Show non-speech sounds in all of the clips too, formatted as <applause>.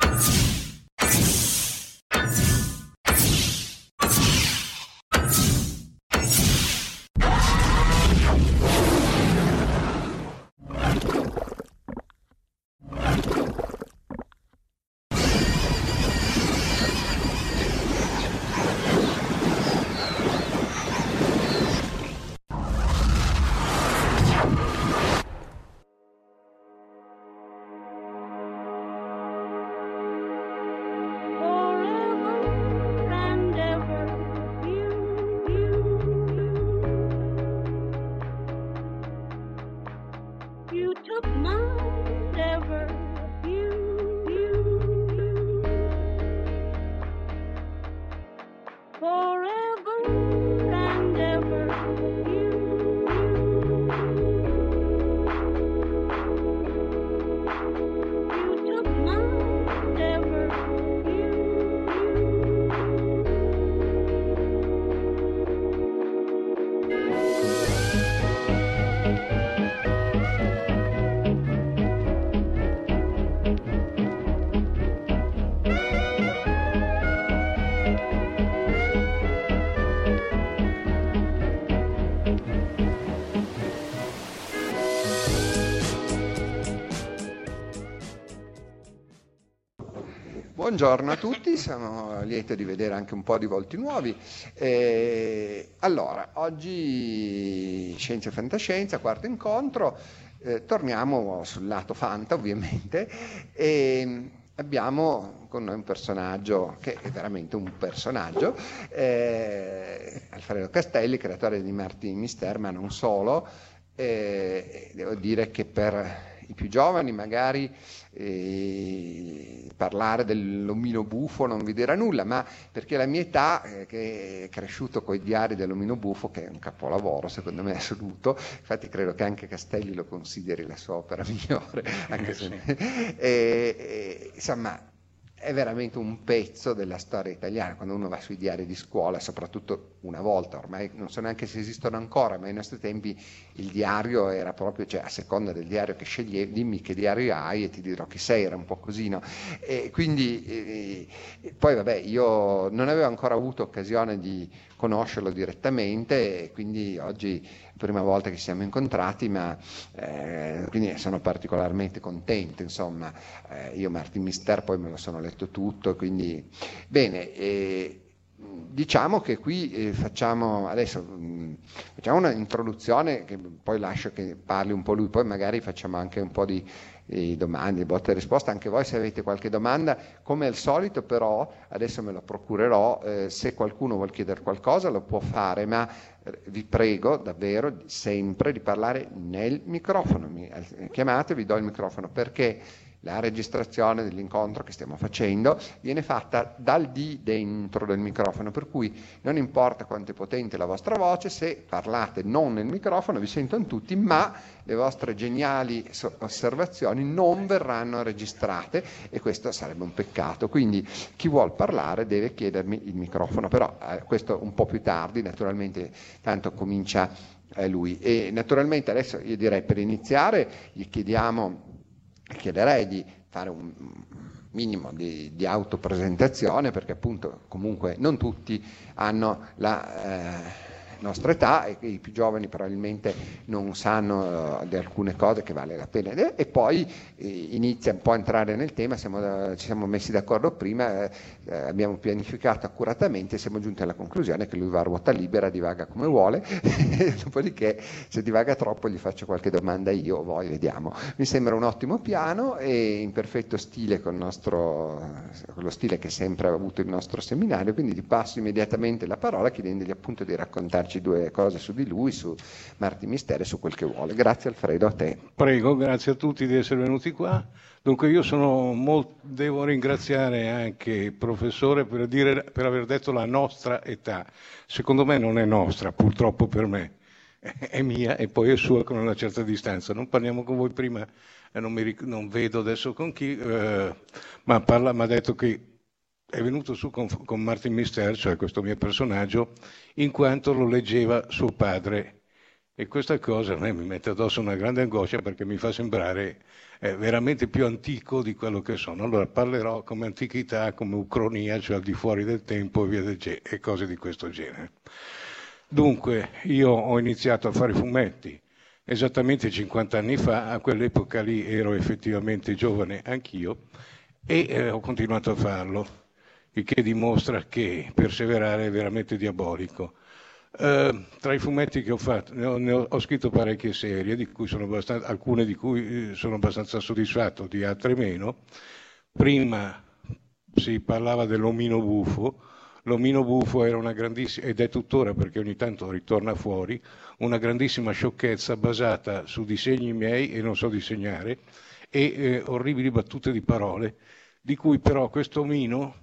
you Buongiorno a tutti, sono lieto di vedere anche un po' di volti nuovi. Eh, allora, oggi Scienza e Fantascienza, quarto incontro, eh, torniamo sul lato Fanta ovviamente e abbiamo con noi un personaggio che è veramente un personaggio, eh, Alfredo Castelli, creatore di Martin Mister, ma non solo. Eh, devo dire che per i più giovani magari eh, parlare dell'omino buffo non vi dirà nulla, ma perché la mia età, eh, che è cresciuto con i diari dell'omino buffo, che è un capolavoro secondo me assoluto, infatti credo che anche Castelli lo consideri la sua opera <laughs> migliore, anche se... <laughs> <laughs> eh, insomma, è veramente un pezzo della storia italiana, quando uno va sui diari di scuola, soprattutto una volta, ormai non so neanche se esistono ancora, ma ai nostri tempi il diario era proprio, cioè a seconda del diario che sceglievi, dimmi che diario hai e ti dirò chi sei, era un po' così, no? E quindi, eh, poi vabbè, io non avevo ancora avuto occasione di conoscerlo direttamente e quindi oggi prima volta che ci siamo incontrati, ma eh, quindi sono particolarmente contento, insomma, eh, io Martin Mister poi me lo sono letto tutto, quindi bene. Eh, Diciamo che qui eh, facciamo adesso mh, facciamo una introduzione che poi lascio che parli un po' lui, poi magari facciamo anche un po' di, di domande, botte e risposte, anche voi se avete qualche domanda, come al solito però adesso me lo procurerò, eh, se qualcuno vuol chiedere qualcosa lo può fare, ma eh, vi prego davvero sempre di parlare nel microfono, mi, eh, chiamate, vi do il microfono perché la registrazione dell'incontro che stiamo facendo viene fatta dal di dentro del microfono, per cui non importa quanto è potente la vostra voce, se parlate non nel microfono vi sentono tutti, ma le vostre geniali osservazioni non verranno registrate e questo sarebbe un peccato. Quindi chi vuol parlare deve chiedermi il microfono, però eh, questo un po' più tardi, naturalmente tanto comincia eh, lui. E naturalmente adesso io direi per iniziare gli chiediamo chiederei di fare un minimo di, di autopresentazione perché appunto comunque non tutti hanno la... Eh, nostra età e i più giovani probabilmente non sanno uh, di alcune cose che vale la pena e poi eh, inizia un po' a entrare nel tema, siamo, uh, ci siamo messi d'accordo prima, eh, abbiamo pianificato accuratamente e siamo giunti alla conclusione che lui va a ruota libera, divaga come vuole, <laughs> dopodiché se divaga troppo gli faccio qualche domanda io o voi, vediamo. Mi sembra un ottimo piano e in perfetto stile con, nostro, con lo stile che sempre ha avuto il nostro seminario, quindi gli passo immediatamente la parola chiedendogli appunto di raccontarci dirci due cose su di lui, su Marti Misteri, su quel che vuole. Grazie Alfredo, a te. Prego, grazie a tutti di essere venuti qua. Dunque io molto, devo ringraziare anche il professore per, dire, per aver detto la nostra età. Secondo me non è nostra, purtroppo per me è mia e poi è sua con una certa distanza. Non parliamo con voi prima, non, mi, non, vedo adesso con chi, eh, ma ha detto che è venuto su con, con Martin Mister, cioè questo mio personaggio, in quanto lo leggeva suo padre. E questa cosa a me mi mette addosso una grande angoscia perché mi fa sembrare eh, veramente più antico di quello che sono. Allora parlerò come antichità, come ucronia, cioè al di fuori del tempo e, ge- e cose di questo genere. Dunque, io ho iniziato a fare fumetti esattamente 50 anni fa, a quell'epoca lì ero effettivamente giovane anch'io e eh, ho continuato a farlo il che dimostra che perseverare è veramente diabolico. Uh, tra i fumetti che ho fatto, ne ho, ne ho, ho scritto parecchie serie, di alcune di cui eh, sono abbastanza soddisfatto, di altre meno. Prima si parlava dell'omino buffo, l'omino buffo era una grandissima, ed è tuttora perché ogni tanto ritorna fuori, una grandissima sciocchezza basata su disegni miei, e non so disegnare, e eh, orribili battute di parole, di cui però questo omino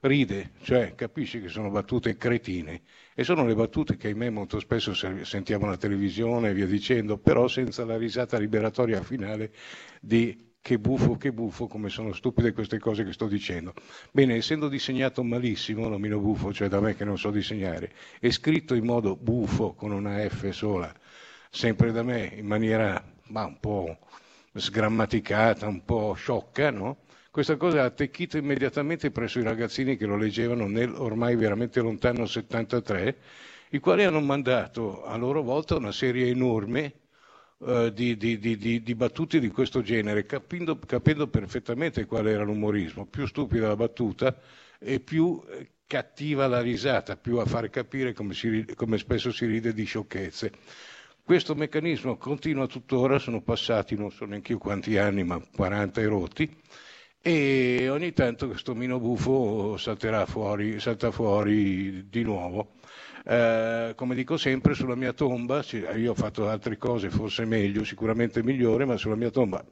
ride, cioè capisci che sono battute cretine e sono le battute che ahimè molto spesso sentiamo alla televisione e via dicendo, però senza la risata liberatoria finale di che buffo, che buffo, come sono stupide queste cose che sto dicendo. Bene, essendo disegnato malissimo, l'omino buffo, cioè da me che non so disegnare, e scritto in modo buffo, con una F sola, sempre da me, in maniera ma, un po' sgrammaticata, un po' sciocca, no? Questa cosa ha attecchito immediatamente presso i ragazzini che lo leggevano nel ormai veramente lontano 73, i quali hanno mandato a loro volta una serie enorme uh, di, di, di, di, battute di questo genere, capendo, capendo, perfettamente qual era l'umorismo. Più stupida la battuta e più eh, cattiva la risata, più a far capire come, si, come spesso si ride di sciocchezze. Questo meccanismo continua tuttora, sono passati non so neanche io quanti anni, ma 40 e rotti, e ogni tanto questo mino buffo salterà fuori, salta fuori di nuovo. Eh, come dico sempre, sulla mia tomba, io ho fatto altre cose forse meglio, sicuramente migliore, ma sulla mia tomba,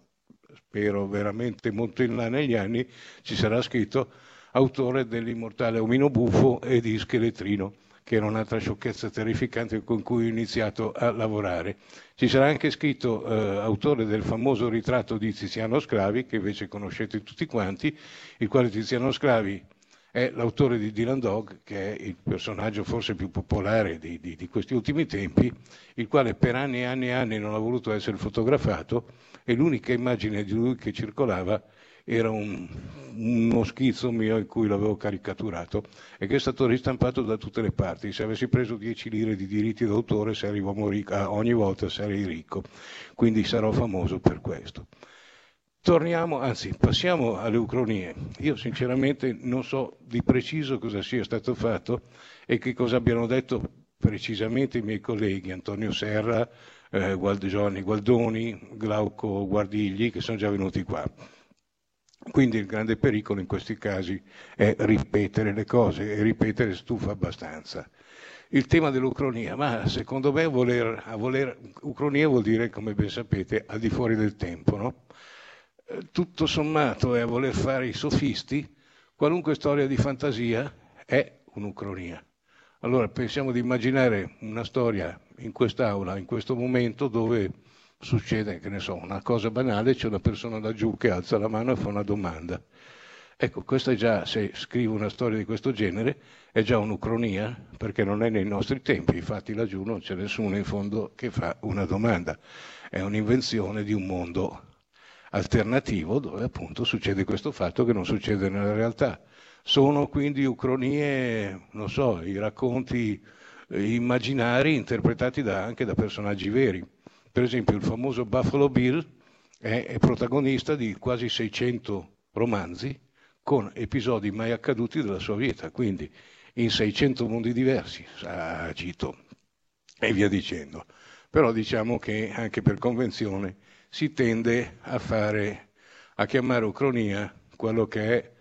spero veramente molto in là negli anni, ci sarà scritto autore dell'immortale omino buffo e di scheletrino che era un'altra sciocchezza terrificante con cui ho iniziato a lavorare. Ci sarà anche scritto eh, autore del famoso ritratto di Tiziano Sclavi, che invece conoscete tutti quanti, il quale Tiziano Sclavi è l'autore di Dylan Dog, che è il personaggio forse più popolare di, di, di, questi ultimi tempi, il quale per anni e anni e anni non ha voluto essere fotografato e l'unica immagine di lui che circolava era un, uno schizzo mio in cui l'avevo caricaturato e che è stato ristampato da tutte le parti. Se avessi preso 10 lire di diritti d'autore ricco, ogni volta sarei ricco, quindi sarò famoso per questo. Torniamo, anzi, passiamo alle ucronie. Io sinceramente non so di preciso cosa sia stato fatto e che cosa abbiano detto precisamente i miei colleghi Antonio Serra, eh, Gualdoni, Glauco Guardigli, che sono già venuti qua. Quindi il grande pericolo in questi casi è ripetere le cose e ripetere stufa abbastanza. Il tema dell'ucronia, ma secondo me voler, voler, ucronia vuol dire, come ben sapete, al di fuori del tempo. No? eh, tutto sommato è a voler fare i sofisti, qualunque storia di fantasia è un'ucronia. Allora pensiamo di immaginare una storia in quest'aula, in questo momento, dove succede, che ne so, una cosa banale, c'è una persona laggiù che alza la mano e fa una domanda. Ecco, questa è già, se scrivo una storia di questo genere, è già un'ucronia, perché non è nei nostri tempi, infatti laggiù non c'è nessuno in fondo che fa una domanda. È un'invenzione di un mondo alternativo dove appunto succede questo fatto che non succede nella realtà. Sono quindi ucronie, non so, i racconti eh, immaginari interpretati da, anche da personaggi veri. Per esempio il famoso Buffalo Bill è, è protagonista di quasi 600 romanzi con episodi mai accaduti della sua vita, quindi in 600 mondi diversi agito e via dicendo. Però diciamo che anche per convenzione si tende a fare, a chiamare ucronia quello che è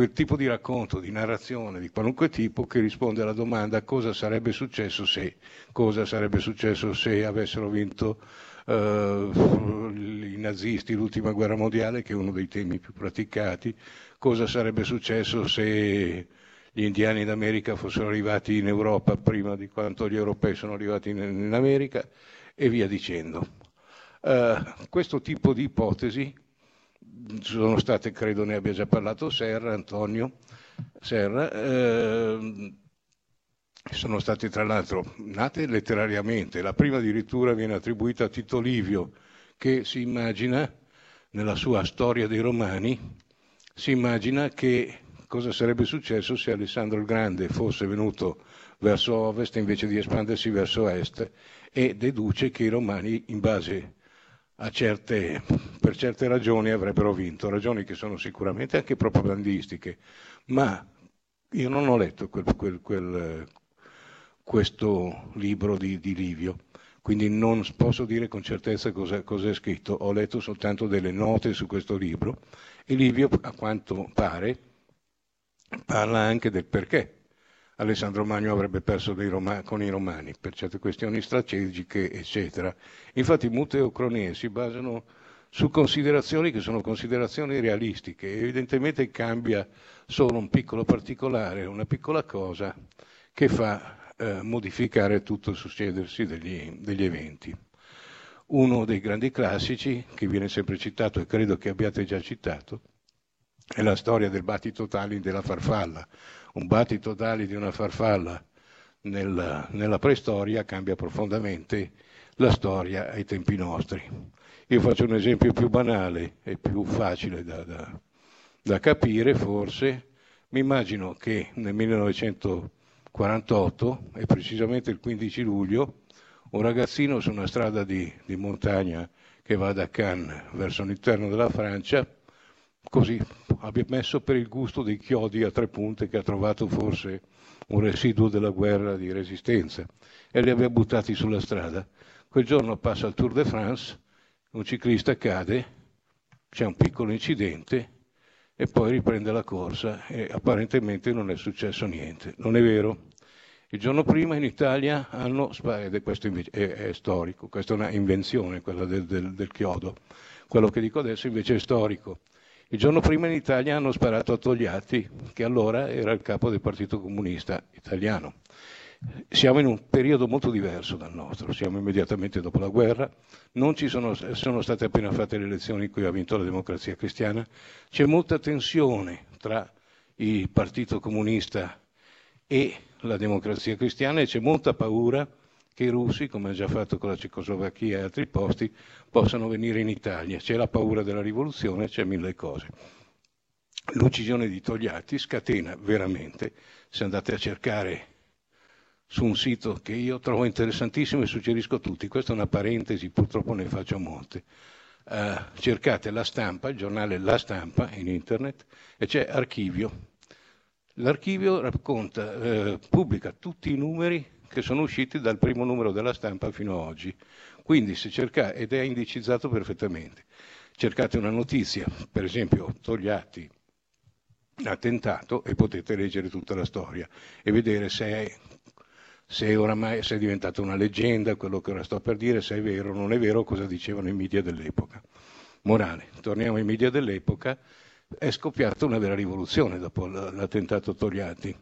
quel tipo di racconto, di narrazione, di qualunque tipo che risponde alla domanda cosa sarebbe successo se, cosa sarebbe successo se avessero vinto uh, i nazisti l'ultima guerra mondiale, che è uno dei temi più praticati, cosa sarebbe successo se gli indiani d'America fossero arrivati in Europa prima di quanto gli europei sono arrivati in, in America e via dicendo. Uh, questo tipo di ipotesi sono state, credo ne abbia già parlato Serra, Antonio Serra, eh, sono state tra l'altro nate letterariamente, la prima addirittura viene attribuita a Tito Livio che si immagina nella sua storia dei Romani, si immagina che cosa sarebbe successo se Alessandro il Grande fosse venuto verso ovest invece di espandersi verso est e deduce che i Romani in base certe, per certe ragioni avrebbero vinto, ragioni che sono sicuramente anche propagandistiche, ma io non ho letto quel, quel, quel, questo libro di, di, Livio, quindi non posso dire con certezza cosa, cosa è scritto, ho letto soltanto delle note su questo libro e Livio, a quanto pare, parla anche del perché Alessandro Magno avrebbe perso Roma- con i romani per certe questioni strategiche, eccetera. Infatti molte eucronie si basano su considerazioni che sono considerazioni realistiche. Evidentemente cambia solo un piccolo particolare, una piccola cosa che fa eh, modificare tutto il succedersi degli, degli eventi. Uno dei grandi classici, che viene sempre citato e credo che abbiate già citato, è la storia del battito Tallinn della farfalla, un battito tale di una farfalla nella, nella preistoria cambia profondamente la storia ai tempi nostri. Io faccio un esempio più banale e più facile da, da, da capire, forse. Mi immagino che nel 1948, e precisamente il 15 luglio, un ragazzino su una strada di, di montagna che va da Cannes verso l'interno della Francia così abbia messo per il gusto dei chiodi a tre punte che ha trovato forse un residuo della guerra di resistenza e li abbia buttati sulla strada. Quel giorno passa il Tour de France, un ciclista cade, c'è un piccolo incidente e poi riprende la corsa e apparentemente non è successo niente. Non è vero. Il giorno prima in Italia hanno, ed questo è, è, storico, questa è una invenzione, quella del, del, del chiodo. Quello che dico adesso invece è storico. Il giorno prima in Italia hanno sparato a Togliatti, che allora era il capo del Partito Comunista Italiano. Siamo in un periodo molto diverso dal nostro, siamo immediatamente dopo la guerra, non ci sono, sono state appena fatte le elezioni in cui ha vinto la democrazia cristiana, c'è molta tensione tra il Partito Comunista e la democrazia cristiana e c'è molta paura che i russi, come ha già fatto con la Cecoslovacchia e altri posti, possano venire in Italia. C'è la paura della rivoluzione, c'è mille cose. L'uccisione di Togliatti scatena veramente, se andate a cercare su un sito che io trovo interessantissimo e suggerisco a tutti, questa è una parentesi, purtroppo ne faccio molte. Uh, cercate La Stampa, il giornale La Stampa in internet e c'è Archivio. L'archivio racconta, uh, pubblica tutti i numeri che sono usciti dal primo numero della stampa fino ad oggi. Quindi se cercate, ed è indicizzato perfettamente, cercate una notizia, per esempio Togliatti attentato e potete leggere tutta la storia e vedere se è, se oramai se è diventata una leggenda, quello che ora sto per dire, se è vero o non è vero, cosa dicevano i media dell'epoca. morale. Torniamo ai media dell'epoca, è scoppiata una vera rivoluzione dopo l'attentato Togliatti.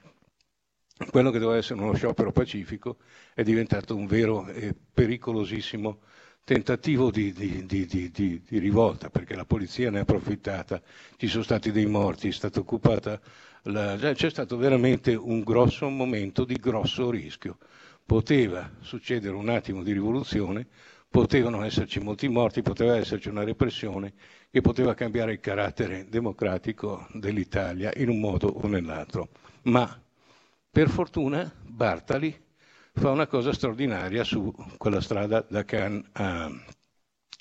Quello che doveva essere uno sciopero pacifico è diventato un vero e pericolosissimo tentativo di, di, di, di, rivolta, perché la polizia ne ha approfittata, ci sono stati dei morti, è stata occupata, la, c'è stato veramente un grosso momento di grosso rischio. Poteva succedere un attimo di rivoluzione, potevano esserci molti morti, poteva esserci una repressione che poteva cambiare il carattere democratico dell'Italia in un modo o nell'altro. Ma per fortuna Bartali fa una cosa straordinaria su quella strada da Cannes a,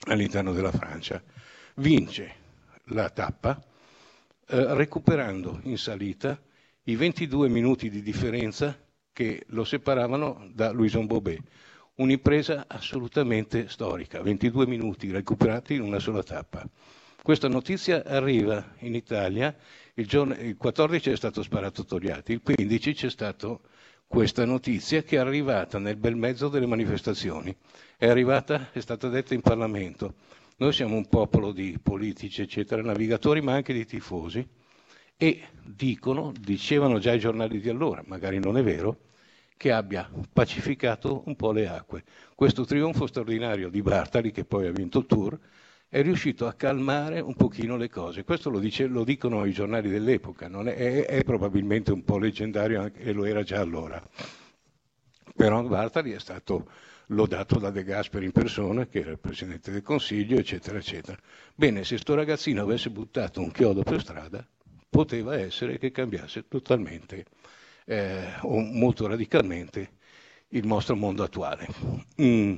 all'interno della Francia. Vince la tappa eh, recuperando in salita i 22 minuti di differenza che lo separavano da Louison Bobet. Un'impresa assolutamente storica, 22 minuti recuperati in una sola tappa. Questa notizia arriva in Italia, il, giorno, il 14 è stato sparato Togliatti, il 15 c'è stata questa notizia che è arrivata nel bel mezzo delle manifestazioni, è arrivata, è stata detta in Parlamento. Noi siamo un popolo di politici, eccetera, navigatori, ma anche di tifosi, e dicono, dicevano già i giornali di allora, magari non è vero, che abbia pacificato un po' le acque. Questo trionfo straordinario di Bartali, che poi ha vinto il Tour, è riuscito a calmare un pochino le cose. Questo lo, dice, lo dicono i giornali dell'epoca, è, è, probabilmente un po' leggendario anche, e lo era già allora. Però Bartali è stato lodato da De Gasperi in persona, che era il Presidente del Consiglio, eccetera, eccetera. Bene, se sto ragazzino avesse buttato un chiodo per strada, poteva essere che cambiasse totalmente eh, o molto radicalmente il nostro mondo attuale. Mm.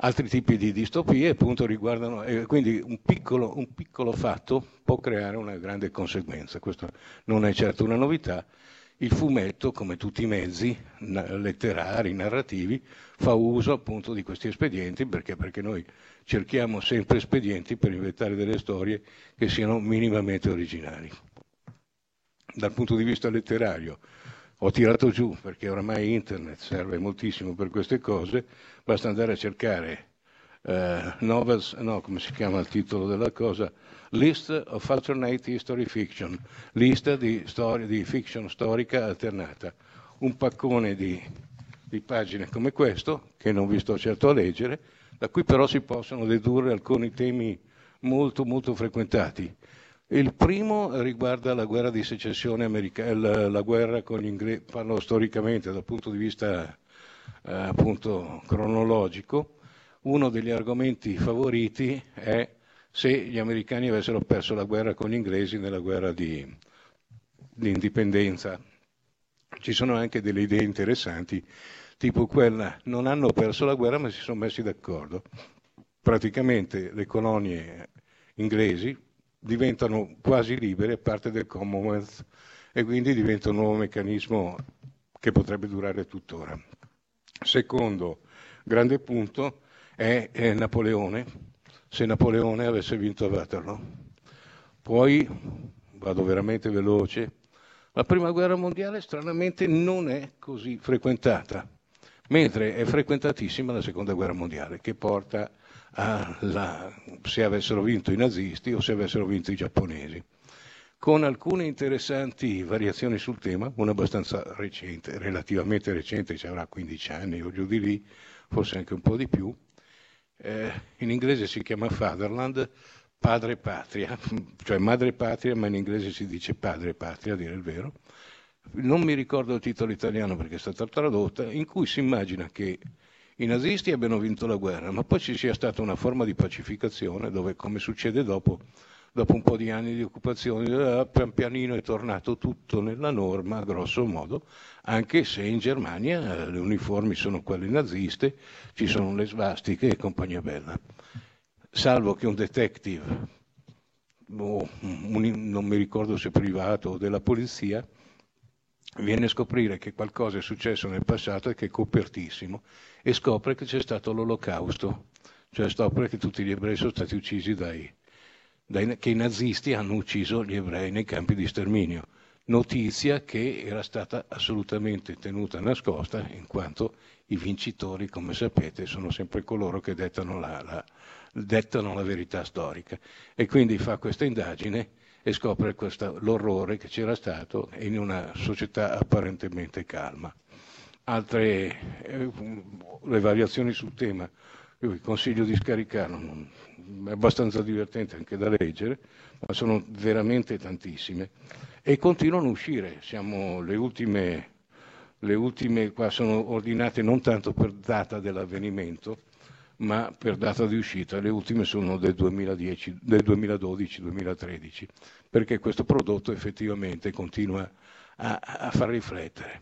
Altri tipi di distopie appunto riguardano, eh, quindi un piccolo, un piccolo fatto può creare una grande conseguenza, questo non è certo una novità. Il fumetto, come tutti i mezzi letterari, narrativi, fa uso appunto di questi espedienti perché? perché noi cerchiamo sempre espedienti per inventare delle storie che siano minimamente originali. Dal punto di vista letterario, ho tirato giù perché oramai internet serve moltissimo per queste cose, basta andare a cercare eh, novels, no, come si chiama il titolo della cosa, List of Alternate History Fiction, lista di, storie, di fiction storica alternata, un paccone di, di pagine come questo, che non vi sto certo a leggere, da cui però si possono dedurre alcuni temi molto molto frequentati il primo riguarda la guerra di secessione americana, la, la, guerra con gli inglesi, parlo storicamente dal punto di vista eh, appunto cronologico. Uno degli argomenti favoriti è se gli americani avessero perso la guerra con gli inglesi nella guerra di, di indipendenza. Ci sono anche delle idee interessanti, tipo quella non hanno perso la guerra ma si sono messi d'accordo. Praticamente le colonie inglesi, diventano quasi libere, parte del Commonwealth e quindi diventa un nuovo meccanismo che potrebbe durare tuttora. Secondo grande punto è, è Napoleone, se Napoleone avesse vinto a Waterloo. Poi, vado veramente veloce, la prima guerra mondiale stranamente non è così frequentata, mentre è frequentatissima la seconda guerra mondiale, che porta alla, se avessero vinto i nazisti o se avessero vinto i giapponesi, con alcune interessanti variazioni sul tema, una abbastanza recente, relativamente recente, ci avrà 15 anni o giù di lì, forse anche un po' di più. Eh, in inglese si chiama Fatherland, padre patria, <laughs> cioè madre patria, ma in inglese si dice padre patria, a dire il vero. Non mi ricordo il titolo italiano perché è stata tradotta, in cui si immagina che i nazisti abbiano vinto la guerra, ma poi ci sia stata una forma di pacificazione dove, come succede dopo, dopo un po' di anni di occupazione, eh, pian pianino è tornato tutto nella norma, grosso modo, anche se in Germania eh, le uniformi sono quelle naziste, ci sono le svastiche e compagnia bella. Salvo che un detective, oh, un, non mi ricordo se privato o della polizia, viene a scoprire che qualcosa è successo nel passato e che è copertissimo e scopre che c'è stato l'olocausto, cioè scopre che tutti gli ebrei sono stati uccisi dai, dai, che i nazisti hanno ucciso gli ebrei nei campi di sterminio. Notizia che era stata assolutamente tenuta nascosta in quanto i vincitori, come sapete, sono sempre coloro che dettano la, la, dettano la verità storica. E quindi fa questa indagine e scopre questa, l'orrore che c'era stato in una società apparentemente calma. Altre eh, le variazioni sul tema, io vi consiglio di scaricarlo, è abbastanza divertente anche da leggere, ma sono veramente tantissime e continuano a uscire, siamo le ultime, le ultime qua sono ordinate non tanto per data dell'avvenimento, ma per data di uscita, le ultime sono del, 2010, del 2012-2013, perché questo prodotto effettivamente continua a, a, far riflettere.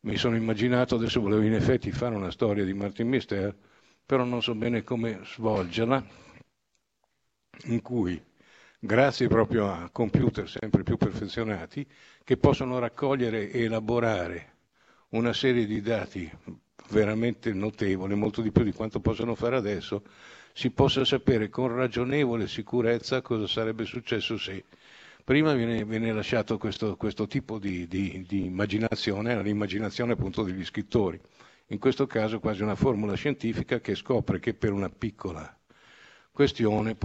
Mi sono immaginato, adesso volevo in effetti fare una storia di Martin Mister, però non so bene come svolgerla, in cui grazie proprio a computer sempre più perfezionati che possono raccogliere e elaborare una serie di dati veramente notevole, molto di più di quanto possono fare adesso, si possa sapere con ragionevole sicurezza cosa sarebbe successo se prima viene, viene lasciato questo, questo tipo di, di, di immaginazione, all'immaginazione appunto degli scrittori. In questo caso quasi una formula scientifica che scopre che per una piccola questione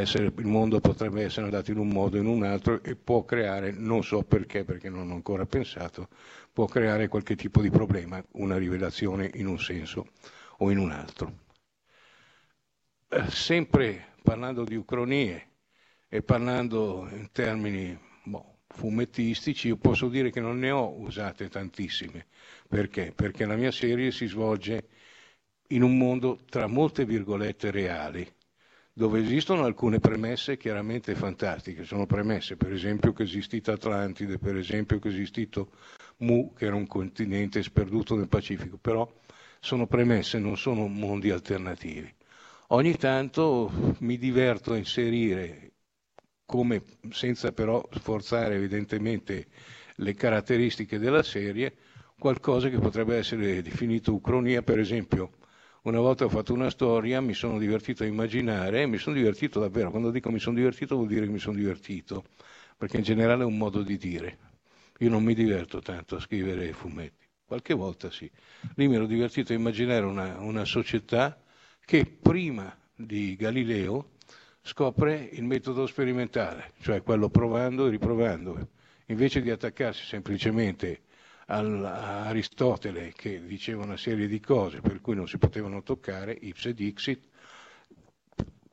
essere, il mondo potrebbe essere andato in un modo o in un altro e può creare, non so perché, perché non ho ancora pensato, può creare qualche tipo di problema, una rivelazione in un senso o in un altro. Eh, sempre parlando di ucronie e parlando in termini boh, fumettistici, io posso dire che non ne ho usate tantissime. Perché? Perché la mia serie si svolge in un mondo tra molte virgolette reali dove esistono alcune premesse chiaramente fantastiche, sono premesse per esempio che è esistita Atlantide, per esempio che è esistito Mu, che era un continente sperduto nel Pacifico, però sono premesse, non sono mondi alternativi. Ogni tanto mi diverto a inserire, come, senza però sforzare evidentemente le caratteristiche della serie, qualcosa che potrebbe essere definito ucronia, per esempio una volta ho fatto una storia, mi sono divertito a immaginare e mi sono divertito davvero. Quando dico mi sono divertito vuol dire che mi sono divertito, perché in generale è un modo di dire. Io non mi diverto tanto a scrivere fumetti, qualche volta sì. Lì mi ero divertito a immaginare una, una società che prima di Galileo scopre il metodo sperimentale, cioè quello provando e riprovando, invece di attaccarsi semplicemente a Aristotele che diceva una serie di cose per cui non si potevano toccare, ipse dixit,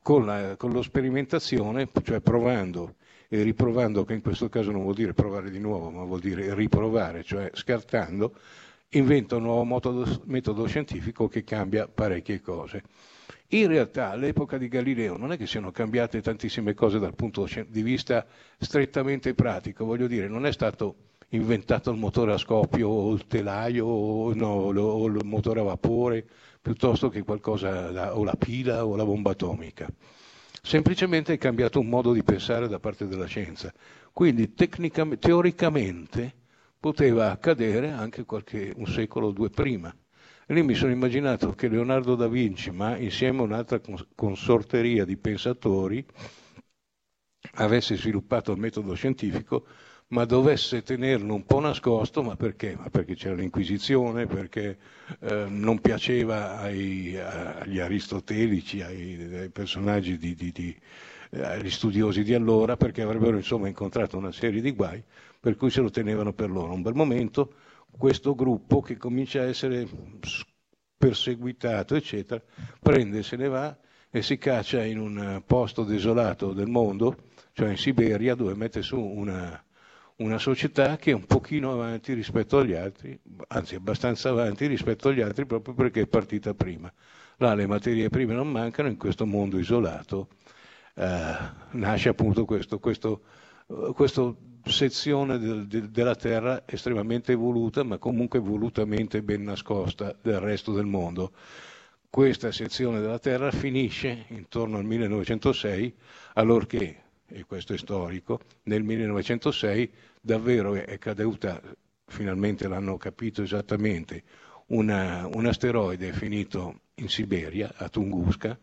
con, la, con lo sperimentazione, cioè provando e riprovando, che in questo caso non vuol dire provare di nuovo, ma vuol dire riprovare, cioè scartando, inventa un nuovo metodo, metodo scientifico che cambia parecchie cose. In realtà all'epoca di Galileo non è che siano cambiate tantissime cose dal punto di vista strettamente pratico, voglio dire, non è stato inventato il motore a scoppio o il telaio o, no, o il motore a vapore piuttosto che qualcosa o la pila o la bomba atomica. Semplicemente è cambiato un modo di pensare da parte della scienza. Quindi teoricamente poteva accadere anche qualche, un secolo o due prima. Lì mi sono immaginato che Leonardo da Vinci, ma insieme a un'altra consorteria di pensatori, avesse sviluppato il metodo scientifico ma dovesse tenerlo un po' nascosto, ma perché? Ma perché c'era l'Inquisizione, perché eh, non piaceva ai, agli aristotelici, ai, ai personaggi di, di, di, eh, agli studiosi di allora, perché avrebbero insomma incontrato una serie di guai, per cui se lo tenevano per loro. Un bel momento questo gruppo che comincia a essere perseguitato, eccetera, prende, se ne va e si caccia in un posto desolato del mondo, cioè in Siberia, dove mette su una una società che è un pochino avanti rispetto agli altri, anzi abbastanza avanti rispetto agli altri proprio perché è partita prima. Là le materie prime non mancano, in questo mondo isolato eh, nasce appunto questo, questo, eh, questa sezione del, de, della Terra estremamente evoluta, ma comunque volutamente ben nascosta del resto del mondo. Questa sezione della Terra finisce intorno al 1906, allorché e questo è storico, nel 1906 davvero è caduta, finalmente l'hanno capito esattamente, una, un asteroide finito in Siberia, a Tunguska,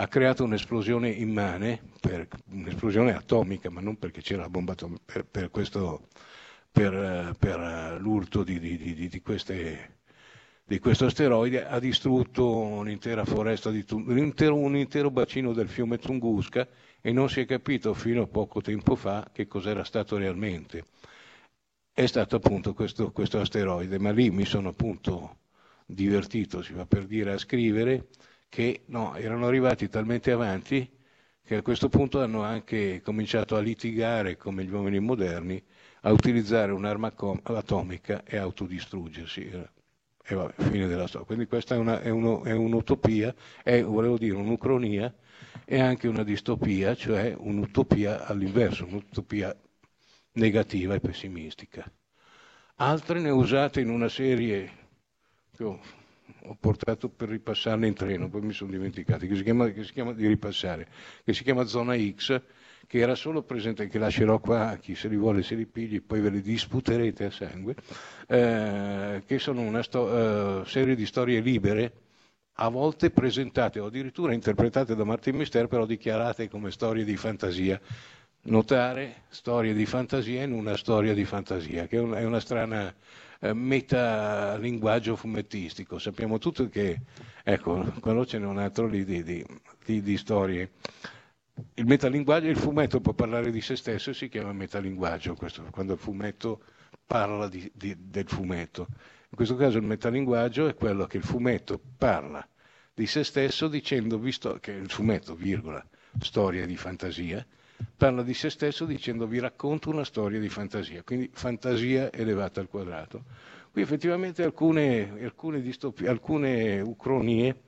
ha creato un'esplosione immane, per, un'esplosione atomica, ma non perché c'era la bomba atomica, per, per, questo, per, per l'urto di, di, di, di queste di questo asteroide ha distrutto un'intera foresta, di, un, intero, un intero bacino del fiume Tunguska e non si è capito fino a poco tempo fa che cos'era stato realmente. È stato appunto questo, questo asteroide, ma lì mi sono appunto divertito, si va per dire, a scrivere che no, erano arrivati talmente avanti che a questo punto hanno anche cominciato a litigare come gli uomini moderni a utilizzare un'arma atomica e autodistruggersi. E vabbè, fine della storia. Quindi questa è, una, è, uno, è un'utopia, è, volevo dire, un'ucronia e anche una distopia, cioè un'utopia all'inverso, un'utopia negativa e pessimistica. Altre ne usate in una serie che ho, portato per ripassarle in treno, poi mi sono dimenticato, che si chiama, che si chiama di ripassare, che si chiama Zona X, che era solo presente, che lascerò qua chi se li vuole se li pigli, poi ve li disputerete a sangue, eh, che sono una sto- uh, serie di storie libere, a volte presentate o addirittura interpretate da Martin Mister, però dichiarate come storie di fantasia. Notare storie di fantasia in una storia di fantasia, che è una strana eh, metalinguaggio fumettistico. Sappiamo tutti che, ecco, quello ce n'è un altro lì di, di, di, di storie il metalinguaggio, il fumetto può parlare di se stesso e si chiama metalinguaggio, questo, quando il fumetto parla di, di, del fumetto. In questo caso il metalinguaggio è quello che il fumetto parla di se stesso dicendo, visto che il fumetto, virgola, storia di fantasia, parla di se stesso dicendo vi racconto una storia di fantasia, quindi fantasia elevata al quadrato. Qui effettivamente alcune, alcune, distopie, alcune ucronie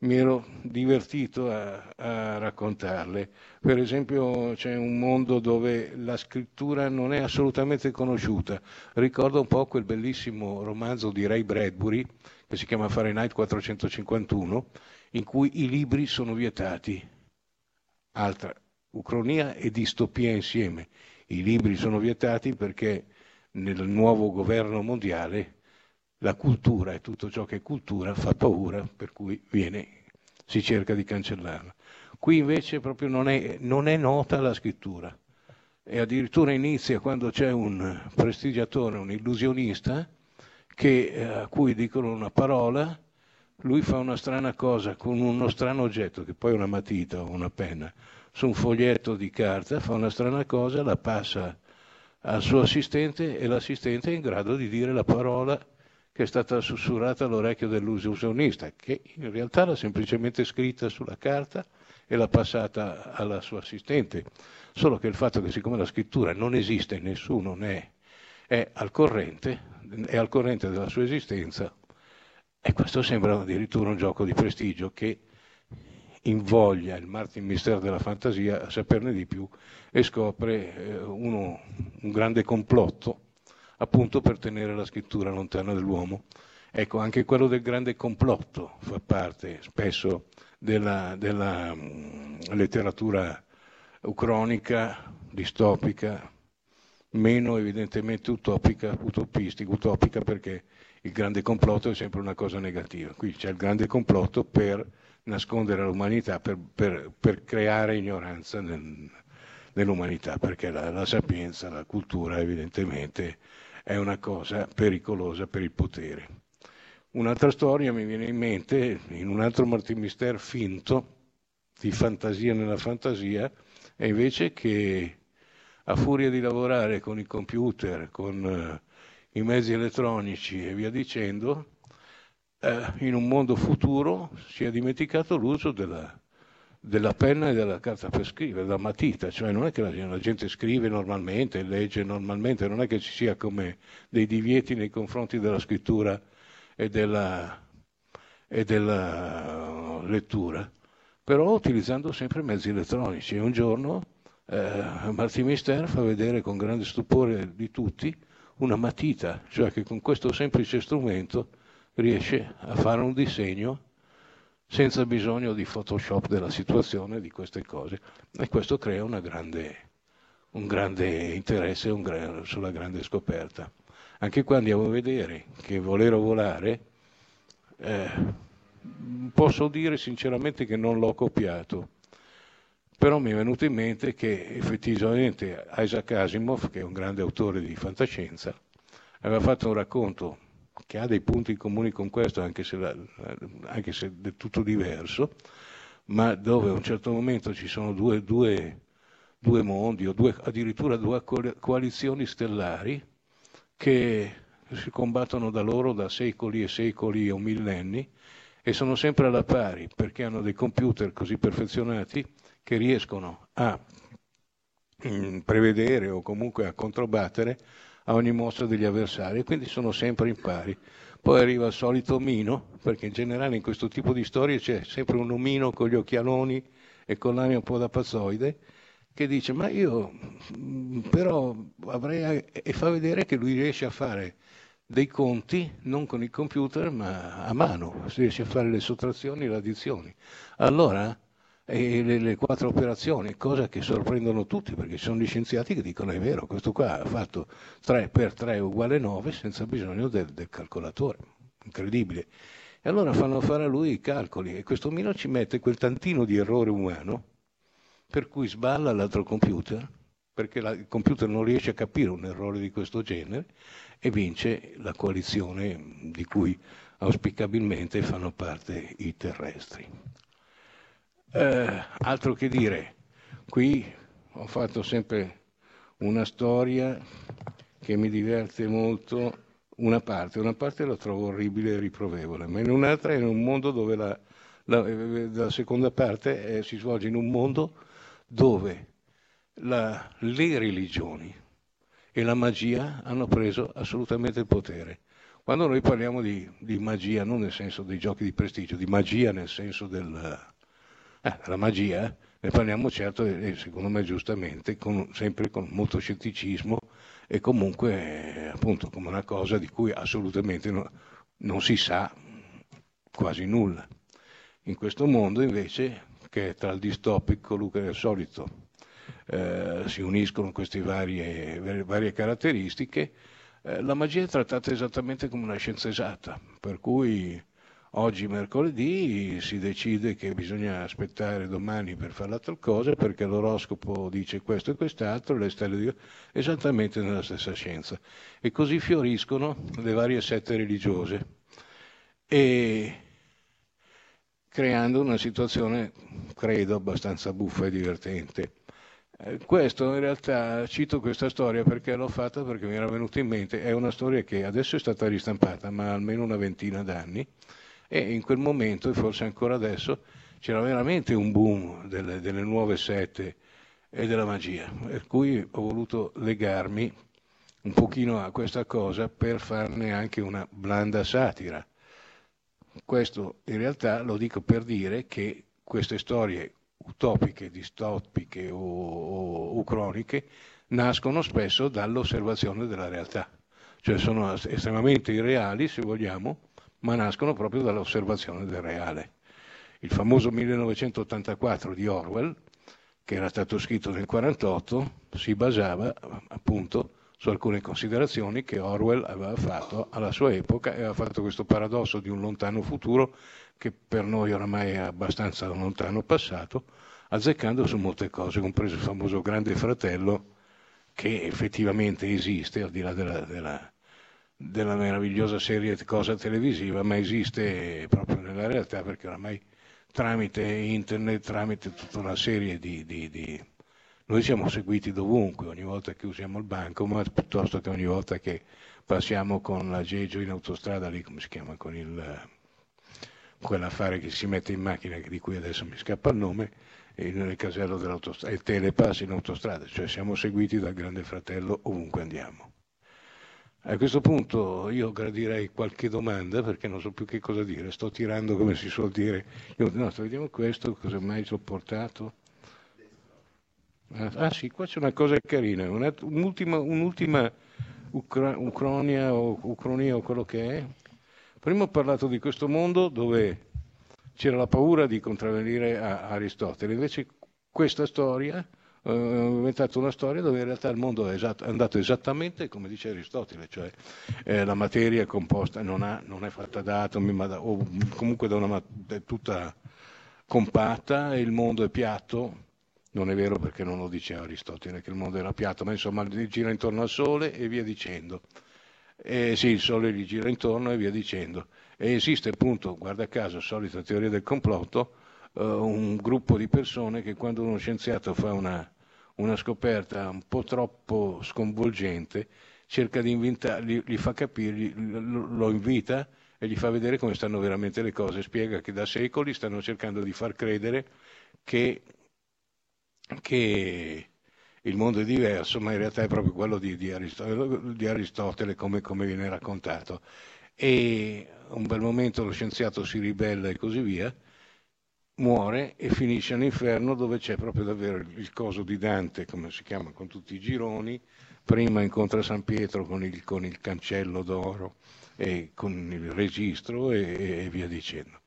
mi ero divertito a, a, raccontarle. Per esempio c'è un mondo dove la scrittura non è assolutamente conosciuta. Ricordo un po' quel bellissimo romanzo di Ray Bradbury che si chiama Fahrenheit 451, in cui i libri sono vietati. Altra ucronia e distopia insieme. I libri sono vietati perché nel nuovo governo mondiale la cultura e tutto ciò che è cultura fa paura, per cui viene, si cerca di cancellarla. Qui invece proprio non è, non è nota la scrittura e addirittura inizia quando c'è un prestigiatore, un illusionista, che, eh, a cui dicono una parola, lui fa una strana cosa con uno strano oggetto, che poi è una matita o una penna, su un foglietto di carta, fa una strana cosa, la passa al suo assistente e l'assistente è in grado di dire la parola che è stata sussurrata all'orecchio dell'illusionista, che in realtà l'ha semplicemente scritta sulla carta e l'ha passata alla sua assistente. Solo che il fatto che siccome la scrittura non esiste, nessuno ne è, è al corrente, è al corrente della sua esistenza, e questo sembra addirittura un gioco di prestigio che invoglia il Martin Mister della fantasia a saperne di più e scopre eh, uno, un grande complotto appunto per tenere la scrittura lontana dall'uomo. Ecco, anche quello del grande complotto fa parte spesso della, della um, letteratura ucronica, distopica, meno evidentemente utopica, utopistica, utopica perché il grande complotto è sempre una cosa negativa. Qui c'è il grande complotto per nascondere l'umanità, per, per, per creare ignoranza nel, nell'umanità, perché la, la sapienza, la cultura evidentemente è una cosa pericolosa per il potere. Un'altra storia mi viene in mente, in un altro Martin Mister finto, di fantasia nella fantasia, è invece che a furia di lavorare con i computer, con uh, i mezzi elettronici e via dicendo, uh, in un mondo futuro si è dimenticato l'uso della, della penna e della carta per scrivere, della matita, cioè non è che la, gente scrive normalmente, legge normalmente, non è che ci sia come dei divieti nei confronti della scrittura e della, e della lettura, però utilizzando sempre mezzi elettronici. Un giorno eh, Martin Mister fa vedere con grande stupore di tutti una matita, cioè che con questo semplice strumento riesce a fare un disegno senza bisogno di Photoshop della situazione, di queste cose. E questo crea grande, un grande interesse un gran, sulla grande scoperta. Anche qua andiamo a vedere che volere o volare, eh, posso dire sinceramente che non l'ho copiato, però mi è venuto in mente che effettivamente Isaac Asimov, che è un grande autore di fantascienza, aveva fatto un racconto che ha dei punti comuni con questo, anche se, la, anche se è tutto diverso, ma dove a un certo momento ci sono due, due, due mondi o due, addirittura due coalizioni stellari che si combattono da loro da secoli e secoli o millenni e sono sempre alla pari perché hanno dei computer così perfezionati che riescono a mm, prevedere o comunque a controbattere a ogni mossa degli avversari e quindi sono sempre in pari. Poi arriva il solito omino, perché in generale in questo tipo di storie c'è sempre un omino con gli occhialoni e con l'aria un po' da pazzoide, che dice ma io mm, però avrei e fa vedere che lui riesce a fare dei conti non con il computer ma a mano, si riesce a fare le sottrazioni e le addizioni. Allora e le, le, quattro operazioni, cosa che sorprendono tutti perché ci sono gli scienziati che dicono è vero, questo qua ha fatto 3 per 3 uguale 9 senza bisogno del, del calcolatore, incredibile. E allora fanno fare a lui i calcoli e questo Mino ci mette quel tantino di errore umano per cui sballa l'altro computer perché la, il computer non riesce a capire un errore di questo genere e vince la coalizione di cui auspicabilmente fanno parte i terrestri. Eh, altro che dire, qui ho fatto sempre una storia che mi diverte molto, una parte, una parte la trovo orribile e riprovevole, ma in un'altra è in un mondo dove la, la, la seconda parte è, si svolge in un mondo dove la, le religioni e la magia hanno preso assolutamente il potere. Quando noi parliamo di, di magia, non nel senso dei giochi di prestigio, di magia nel senso del, eh, la magia, ne parliamo certo secondo me giustamente, con, sempre con molto scetticismo e comunque eh, appunto come una cosa di cui assolutamente no, non si sa quasi nulla. In questo mondo invece, che tra il distopico e il solito eh, si uniscono queste varie, varie caratteristiche, eh, la magia è trattata esattamente come una scienza esatta, per cui Oggi mercoledì si decide che bisogna aspettare domani per fare l'altra cosa perché l'oroscopo dice questo e quest'altro, le stelle dicono esattamente nella stessa scienza. E così fioriscono le varie sette religiose e creando una situazione, credo, abbastanza buffa e divertente. Eh, questo in realtà cito questa storia perché l'ho fatta perché mi era venuta in mente, è una storia che adesso è stata ristampata ma almeno una ventina d'anni e in quel momento, e forse ancora adesso, c'era veramente un boom delle, delle nuove sette e della magia, per cui ho voluto legarmi un pochino a questa cosa per farne anche una blanda satira. Questo in realtà lo dico per dire che queste storie utopiche, distopiche o, o, o nascono spesso dall'osservazione della realtà, cioè sono estremamente irreali se vogliamo, ma nascono proprio dall'osservazione del reale. Il famoso 1984 di Orwell, che era stato scritto nel 1948, si basava appunto su alcune considerazioni che Orwell aveva fatto alla sua epoca e aveva fatto questo paradosso di un lontano futuro che per noi oramai è abbastanza lontano passato, azzeccando su molte cose, compreso il famoso Grande Fratello che effettivamente esiste, al di là della, della della meravigliosa serie cosa televisiva, ma esiste proprio nella realtà perché oramai tramite internet, tramite tutta una serie di, di, di... Noi siamo seguiti dovunque, ogni volta che usiamo il banco, ma piuttosto che ogni volta che passiamo con la Gegio in autostrada, lì come si chiama, con il, quell'affare che si mette in macchina, di cui adesso mi scappa il nome, nel casello dell'autostrada, il telepass in autostrada, cioè siamo seguiti dal grande fratello ovunque andiamo. A questo punto io gradirei qualche domanda perché non so più che cosa dire, sto tirando come si suol dire. Io, no, vediamo questo, cosa mai sopportato. Ah, ah sì, qua c'è una cosa carina, un'ultima, un'ultima ucra, ucronia o ucronia o quello che è. Prima ho parlato di questo mondo dove c'era la paura di contravvenire a Aristotele, invece questa storia ho inventato una storia dove in realtà il mondo è, andato esattamente come dice Aristotele, cioè eh, la materia è composta, non, ha, non, è fatta da atomi, ma da, o comunque da una, è tutta compatta e il mondo è piatto. Non è vero perché non lo diceva Aristotele che il mondo era piatto, ma insomma gira intorno al Sole e via dicendo. E sì, il Sole gli gira intorno e via dicendo. E esiste appunto, guarda caso, solita teoria del complotto, uh, un gruppo di persone che quando uno scienziato fa una, una scoperta un po' troppo sconvolgente, cerca di inventarli, gli fa capire, lo invita e gli fa vedere come stanno veramente le cose, spiega che da secoli stanno cercando di far credere che, che il mondo è diverso, ma in realtà è proprio quello di, di Aristotele, di Aristotele come, come, viene raccontato. E un bel momento lo scienziato si ribella e così via, muore e finisce all'inferno dove c'è proprio davvero il coso di Dante, come si chiama, con tutti i gironi, prima incontra San Pietro con il, con il cancello d'oro e con il registro e, e via dicendo.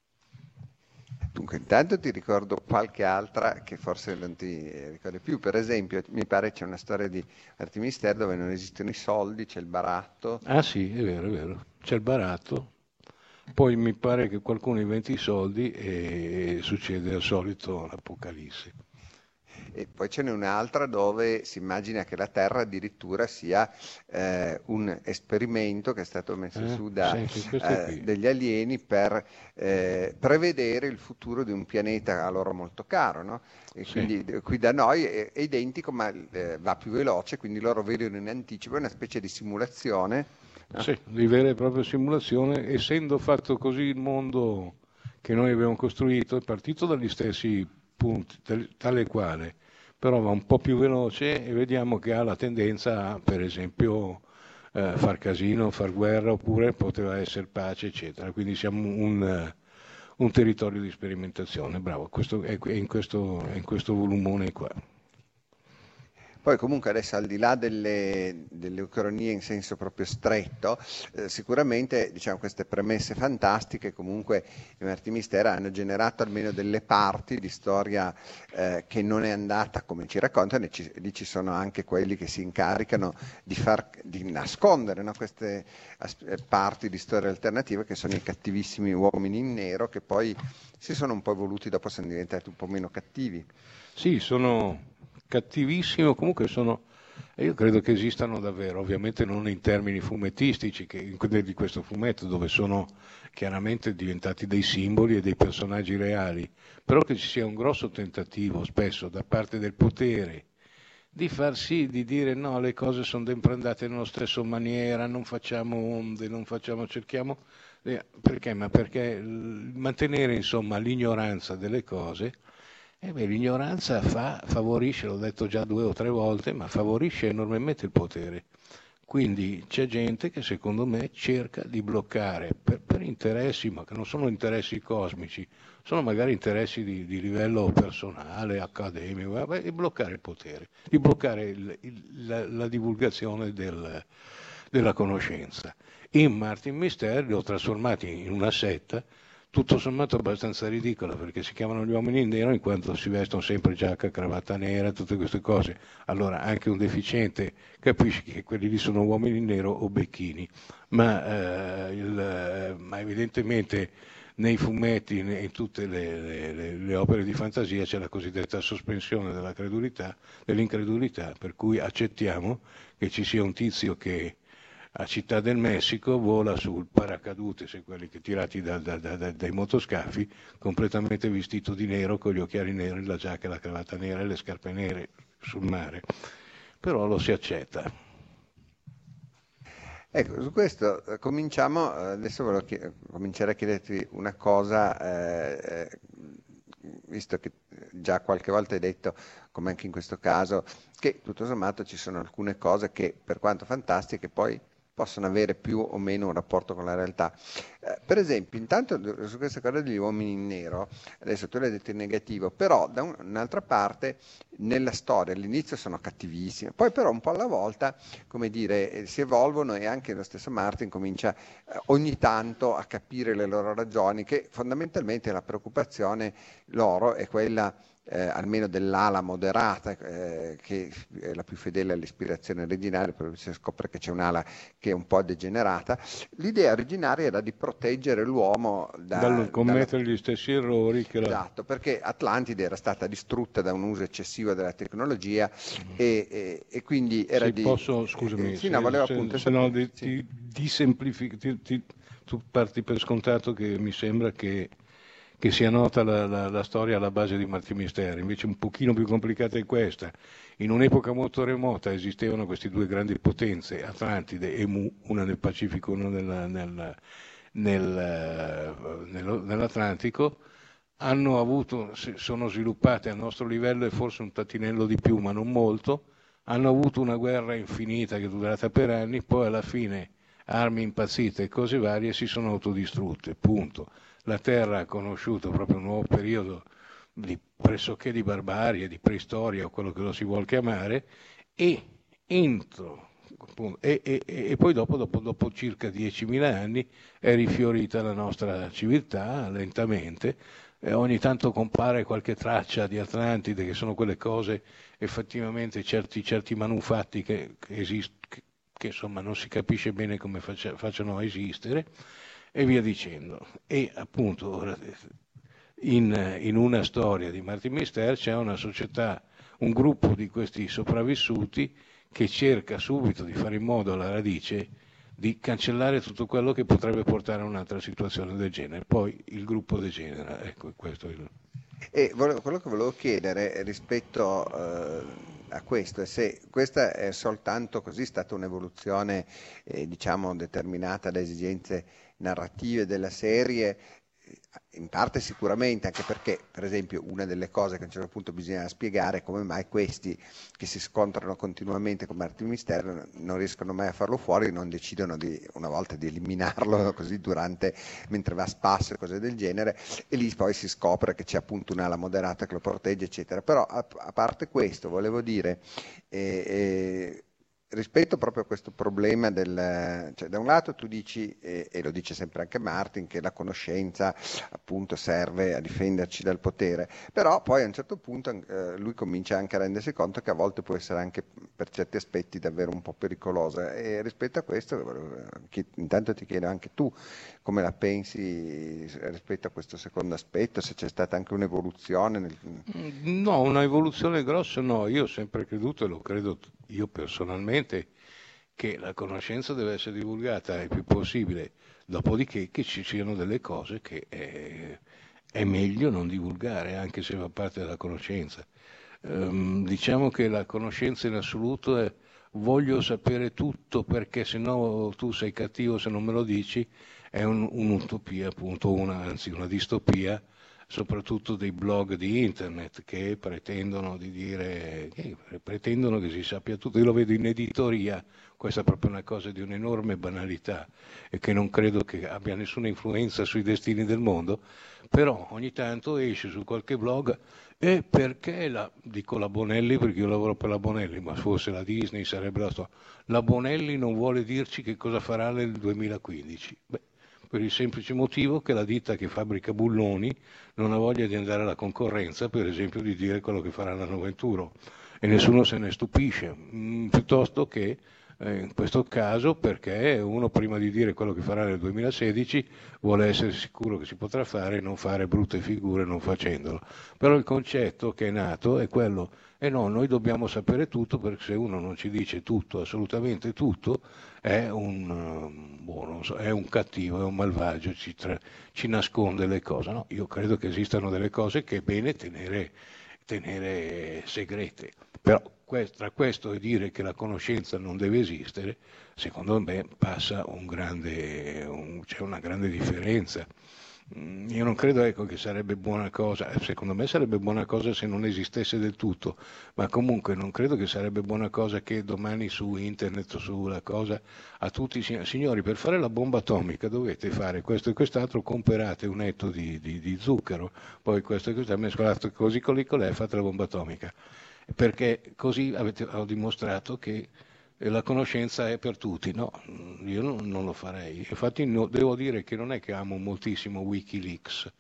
Dunque, intanto ti ricordo qualche altra che forse non ti ricordi più. Per esempio, mi pare c'è una storia di Artemister dove non esistono i soldi, c'è il baratto. Ah sì, è vero, è vero. C'è il baratto. Poi mi pare che qualcuno inventi i soldi e succede al solito l'apocalisse. E poi ce n'è un'altra dove si immagina che la Terra addirittura sia eh, un esperimento che è stato messo eh, su da eh, degli alieni per eh, prevedere il futuro di un pianeta a loro molto caro. No? E sì. quindi qui da noi è, è identico ma eh, va più veloce, quindi loro vedono in anticipo, è una specie di simulazione. Sì, di vera e propria simulazione, essendo fatto così il mondo che noi abbiamo costruito, è partito dagli stessi punti, tale quale però va un po' più veloce e vediamo che ha la tendenza a, per esempio, eh, far casino, far guerra, oppure poteva essere pace, eccetera. Quindi siamo un, un territorio di sperimentazione. Bravo, questo è, in questo, è in questo volumone qua. Poi comunque adesso al di là delle, delle ucronie in senso proprio stretto, eh, sicuramente diciamo, queste premesse fantastiche comunque i Marti Mistera hanno generato almeno delle parti di storia eh, che non è andata come ci raccontano e ci, lì ci sono anche quelli che si incaricano di, far, di nascondere no, queste eh, parti di storia alternativa che sono i cattivissimi uomini in nero che poi si sono un po' evoluti dopo sono diventati un po' meno cattivi. Sì, sono cattivissimo, comunque sono, io credo che esistano davvero, ovviamente non in termini fumettistici, che di questo fumetto dove sono chiaramente diventati dei simboli e dei personaggi reali, però che ci sia un grosso tentativo spesso da parte del potere di far sì, di dire no, le cose sono sempre andate nella stessa maniera, non facciamo onde, non facciamo, cerchiamo... Eh, perché? Ma perché mantenere insomma l'ignoranza delle cose eh beh, l'ignoranza fa, favorisce, l'ho detto già due o tre volte, ma favorisce enormemente il potere. Quindi c'è gente che secondo me cerca di bloccare per, per interessi, ma che non sono interessi cosmici, sono magari interessi di, di livello personale, accademico, di bloccare il potere, di bloccare il, il, la, la, divulgazione del, della conoscenza. In Martin Mister li ho trasformati in una setta tutto sommato abbastanza ridicola perché si chiamano gli uomini in nero in quanto si vestono sempre giacca, cravatta nera, tutte queste cose. Allora anche un deficiente capisce che quelli lì sono uomini in nero o becchini, ma, eh, il, ma evidentemente nei fumetti, in tutte le, le, le, opere di fantasia c'è la cosiddetta sospensione dell'incredulità, per cui accettiamo che ci sia un tizio che a Città del Messico vola sul paracadute, se quelli che tirati da, da, da, dai motoscafi, completamente vestito di nero, con gli occhiali neri, la giacca, la cravatta nera e le scarpe nere sul mare. Però lo si accetta. Ecco, su questo eh, cominciamo, eh, adesso volevo chied- cominciare a chiederti una cosa, eh, eh, visto che già qualche volta hai detto, come anche in questo caso, che tutto sommato ci sono alcune cose che per quanto fantastiche poi possono avere più o meno un rapporto con la realtà. Eh, per esempio, intanto su questa cosa degli uomini in nero, adesso tu l'hai detto in negativo, però da un, un'altra parte nella storia all'inizio sono cattivissime, poi però un po' alla volta, come dire, eh, si evolvono e anche lo stesso Martin comincia eh, ogni tanto a capire le loro ragioni, che fondamentalmente la preoccupazione loro è quella eh, almeno dell'ala moderata, eh, che è la più fedele all'ispirazione originaria, poi si scopre che c'è un'ala che è un po' degenerata. L'idea originaria era di proteggere l'uomo da, Dal commettere dalla- gli stessi errori che la... Esatto, perché Atlantide era stata distrutta da un uso eccessivo della tecnologia e, e- e quindi era Sì, di... posso, scusami, eh, sì, no, volevo se, appunto se no di, sì. ti, di semplific- ti- ti- tu parti per scontato che mi sembra che, che sia nota la, la- la storia alla base di Marti Misteri, invece un pochino più complicata è questa. In un'epoca molto remota esistevano queste due grandi potenze, Atlantide e Mu, una nel Pacifico e una nella- nel- nel, nello- nell'Atlantico, hanno avuto, sono sviluppate a nostro livello e forse un tatinello di più, ma non molto, hanno avuto una guerra infinita che è durata per anni, poi alla fine armi impazzite e cose varie si sono autodistrutte, punto. La Terra ha conosciuto proprio un nuovo periodo di pressoché di barbarie, di preistoria o quello che lo si vuol chiamare, e entro e, e- e- poi dopo, dopo- dopo circa 10.000 anni è rifiorita la nostra civiltà lentamente, e ogni tanto compare qualche traccia di Atlantide, che sono quelle cose effettivamente, certi, certi manufatti che, che, esist- che- che, insomma non si capisce bene come faccia- facciano a esistere, e via dicendo. E appunto in, in una storia di Martin Mister c'è una società, un gruppo di questi sopravvissuti che cerca subito di fare in modo alla radice di cancellare tutto quello che potrebbe portare a un'altra situazione del genere. Poi il gruppo degenera, ecco questo è il... E volevo- quello che volevo chiedere rispetto eh, a questo è se questa è soltanto così stata un'evoluzione, eh, diciamo, determinata da esigenze narrative della serie, eh, in parte sicuramente, anche perché, per esempio, una delle cose che a un certo punto bisogna spiegare è come mai questi che si scontrano continuamente con Martin Mistero non riescono mai a farlo fuori, non decidono di, una volta di eliminarlo <laughs> così durante, mentre va a spasso e cose del genere, e lì poi si scopre che c'è appunto un'ala moderata che lo protegge, eccetera. Però a, a parte questo, volevo dire, eh, eh, rispetto proprio a questo problema del, cioè da un lato tu dici, eh, e lo dice sempre anche Martin, che la conoscenza appunto serve a difenderci dal potere, però poi a un certo punto eh, lui comincia anche a rendersi conto che a volte può essere anche per certi aspetti davvero un po' pericolosa. E rispetto a questo eh, intanto ti chiedo anche tu come la pensi rispetto a questo secondo aspetto, se c'è stata anche un'evoluzione nel... No, una evoluzione grossa no, io ho sempre creduto e lo credo io personalmente che la conoscenza deve essere divulgata il più possibile, dopodiché che ci siano delle cose che è, è meglio non divulgare, anche se fa parte della conoscenza. Ehm, diciamo che la conoscenza in assoluto è voglio sapere tutto perché se no tu sei cattivo se non me lo dici, è un- un'utopia, appunto, una, anzi una distopia soprattutto dei blog di internet che pretendono di dire, che pretendono che si sappia tutto. Io lo vedo in editoria, questa è proprio una cosa di un'enorme banalità e che non credo che abbia nessuna influenza sui destini del mondo, però ogni tanto esce su qualche blog e perché la, dico la Bonelli perché io lavoro per la Bonelli, ma se fosse la Disney sarebbe la storia. La Bonelli non vuole dirci che cosa farà nel 2015. Beh, per il semplice motivo che la ditta che fabbrica bulloni non ha voglia di andare alla concorrenza, per esempio, di dire quello che farà l'anno 21 e nessuno se ne stupisce, mm, piuttosto che eh, in questo caso perché uno prima di dire quello che farà nel 2016 vuole essere sicuro che si potrà fare e non fare brutte figure non facendolo. Però il concetto che è nato è quello, e no, noi dobbiamo sapere tutto perché se uno non ci dice tutto, assolutamente tutto, è un, eh, boh, so, è un cattivo, è un malvagio, ci, tra- ci nasconde le cose. No, io credo che esistano delle cose che è bene tenere, tenere segrete. Però tra questo e dire che la conoscenza non deve esistere, secondo me passa un grande, un- c'è una grande differenza. Mm, Io non credo ecco, che sarebbe buona cosa, eh, secondo me sarebbe buona cosa se non esistesse del tutto, ma comunque non credo che sarebbe buona cosa che domani su internet o sulla cosa a tutti, i sig- signori, per fare la bomba atomica dovete fare questo e quest'altro, comprate un etto di, di- di zucchero, poi questo e questo, mescolato così con lì con lei fate la bomba atomica, perché così avete, ho dimostrato che la conoscenza è per tutti, no, io non, lo farei. Infatti no- devo dire che non è che amo moltissimo Wikileaks,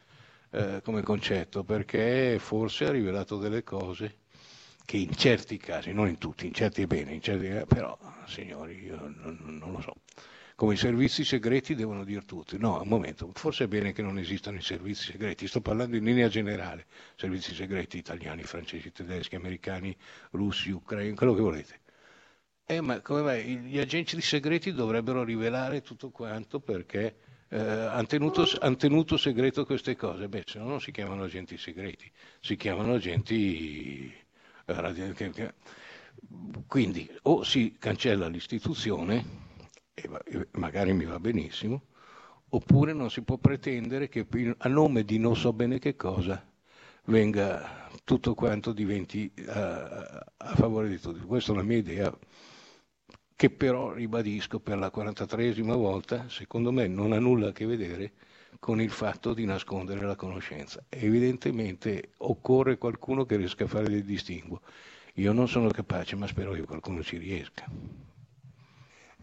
eh, come concetto, perché forse ha rivelato delle cose che in certi casi, non in tutti, in certi è bene, in certi però signori, io non, non lo so come i servizi segreti devono dire tutti. No, un momento, forse è bene che non esistano i servizi segreti, sto parlando in linea generale, servizi segreti italiani, francesi, tedeschi, americani, russi, ucraini, quello che volete. Eh, ma come mai? Gli agenti segreti dovrebbero rivelare tutto quanto perché eh, hanno, tenuto, han tenuto segreto queste cose. Beh, se no non si chiamano agenti segreti, si chiamano agenti... Eh, quindi o si cancella l'istituzione e magari mi va benissimo, oppure non si può pretendere che a nome di non so bene che cosa venga tutto quanto diventi a, a favore di tutti. Questa è la mia idea, che però ribadisco per la 43esima volta, secondo me non ha nulla a che vedere con il fatto di nascondere la conoscenza. Evidentemente occorre qualcuno che riesca a fare del distinguo. Io non sono capace, ma spero che qualcuno ci riesca.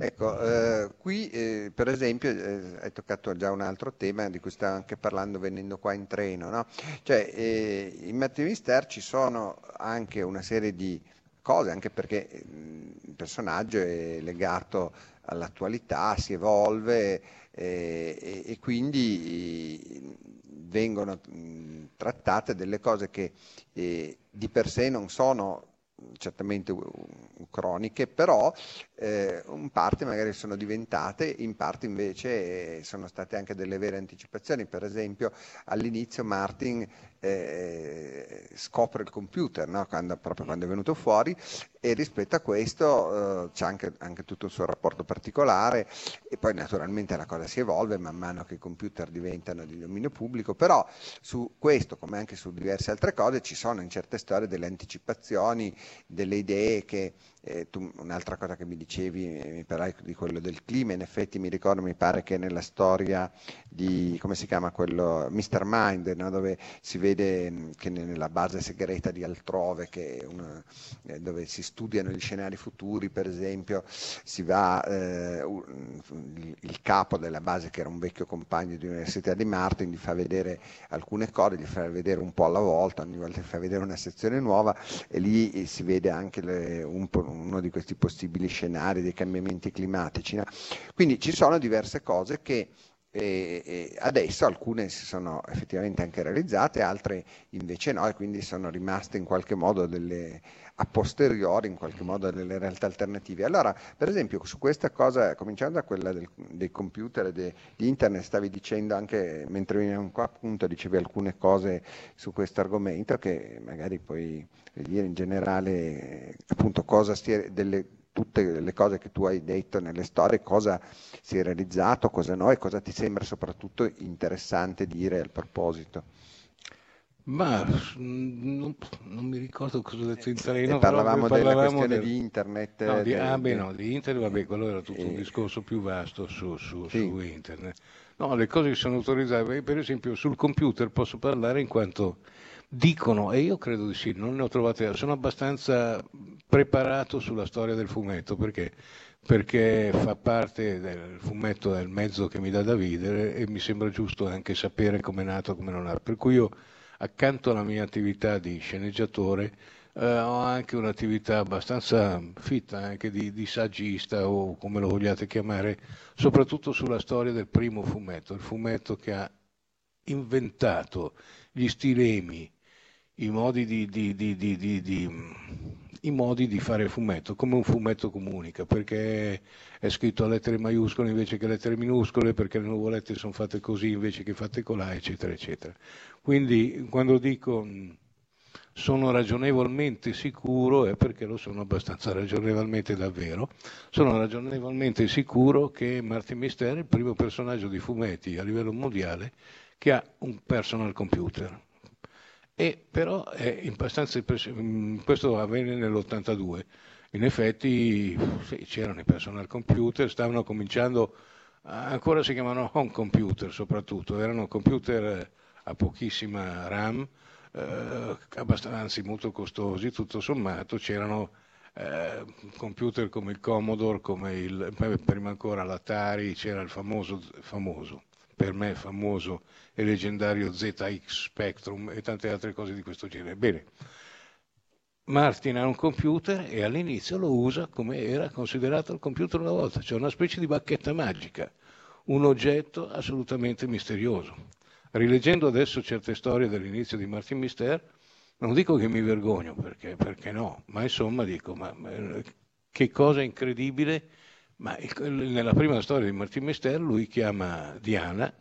Ecco, eh, qui eh, per esempio eh, hai toccato già un altro tema di cui stavo anche parlando venendo qua in treno, no? Cioè eh, in Mattemister ci sono anche una serie di cose, anche perché il personaggio è legato all'attualità, si evolve eh, e, e, quindi vengono trattate delle cose che eh, di per sé non sono certamente croniche, però eh, in parte magari sono diventate, in parte invece eh, sono state anche delle vere anticipazioni. Per esempio all'inizio Martin eh, scopre il computer, no? quando, proprio quando è venuto fuori, e rispetto a questo eh, c'è anche, anche, tutto il suo rapporto particolare e poi naturalmente la cosa si evolve man mano che i computer diventano di dominio pubblico, però su questo come anche su diverse altre cose ci sono in certe storie delle anticipazioni, delle idee che eh, tu, un'altra cosa che mi dicevi, eh, mi parlavi di quello del clima, in effetti mi ricordo, mi pare che nella storia di, come si chiama quello, Mr. Mind, no? dove si vede mm, che nella base segreta di altrove, una, eh, dove si studiano gli scenari futuri, per esempio, si va, eh, il, il, capo della base, che era un vecchio compagno di università di Martin, gli fa vedere alcune cose, gli fa vedere un po' alla volta, ogni volta gli fa vedere una sezione nuova e lì eh, si vede anche le, un po' uno di questi possibili scenari dei cambiamenti climatici. No? Quindi ci sono diverse cose che e, e adesso alcune si sono effettivamente anche realizzate, altre invece no, e quindi sono rimaste in qualche modo delle a posteriori, in qualche modo delle realtà alternative. Allora, per esempio, su questa cosa, cominciando da quella del, dei computer e di internet, stavi dicendo anche mentre venivamo qua, appunto, dicevi alcune cose su questo argomento che magari puoi dire in generale, appunto, cosa stia, delle tutte le cose che tu hai detto nelle storie, cosa si è realizzato, cosa no e cosa ti sembra soprattutto interessante dire al proposito. Ma non, non mi ricordo cosa ho detto in treno. parlavamo, della questione del... di internet. No, di, del... ah, beh, no, di internet, vabbè, quello era tutto e... un discorso più vasto su, su, sì. su, internet. No, le cose che sono autorizzate, per esempio sul computer posso parlare in quanto Dicono, e io credo di sì, non ne ho trovate, sono abbastanza preparato sulla storia del fumetto perché, perché fa parte del fumetto, è il mezzo che mi dà da vivere e mi sembra giusto anche sapere come è nato, come non è nato. Per cui io accanto alla mia attività di sceneggiatore eh, ho anche un'attività abbastanza fitta anche di, di, saggista o come lo vogliate chiamare, soprattutto sulla storia del primo fumetto, il fumetto che ha inventato gli stilemi i modi di, di, i modi di fare fumetto, come un fumetto comunica, perché è scritto a lettere maiuscole invece che a lettere minuscole, perché le nuvolette sono fatte così invece che fatte colà, eccetera, eccetera. Quindi quando dico sono ragionevolmente sicuro, è perché lo sono abbastanza ragionevolmente davvero, sono ragionevolmente sicuro che Martin Mister è il primo personaggio di fumetti a livello mondiale che ha un personal computer e però è abbastanza questo avvenne nell'82. In effetti sì, c'erano i personal computer, stavano cominciando, ancora si chiamano home computer soprattutto, erano computer a pochissima RAM, eh, anzi molto costosi, tutto sommato c'erano eh, computer come il Commodore, come il, prima ancora l'Atari, c'era il famoso, famoso per me famoso e leggendario ZX Spectrum e tante altre cose di questo genere. Bene, Martin ha un computer e all'inizio lo usa come era considerato il computer una volta, cioè una specie di bacchetta magica, un oggetto assolutamente misterioso. Rileggendo adesso certe storie dell'inizio di Martin Mister, non dico che mi vergogno, perché, perché no, ma insomma dico, ma, che cosa incredibile, ma nella prima storia di Martin Mister lui chiama Diana,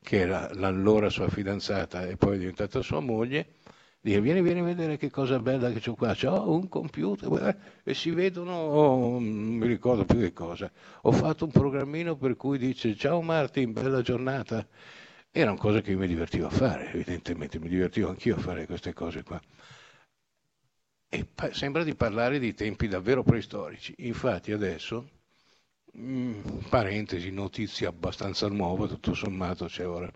che era l'allora sua fidanzata e poi è diventata sua moglie, dice vieni, vieni a vedere che cosa bella che ho qua, ho un computer e si vedono, oh, non mi ricordo più che cosa, ho fatto un programmino per cui dice ciao Martin, bella giornata, erano cose che io mi divertivo a fare, evidentemente mi divertivo anch'io a fare queste cose qua. E pa- sembra di parlare di tempi davvero preistorici, infatti adesso, mh, mm, parentesi, notizia abbastanza nuova, tutto sommato c'è ora,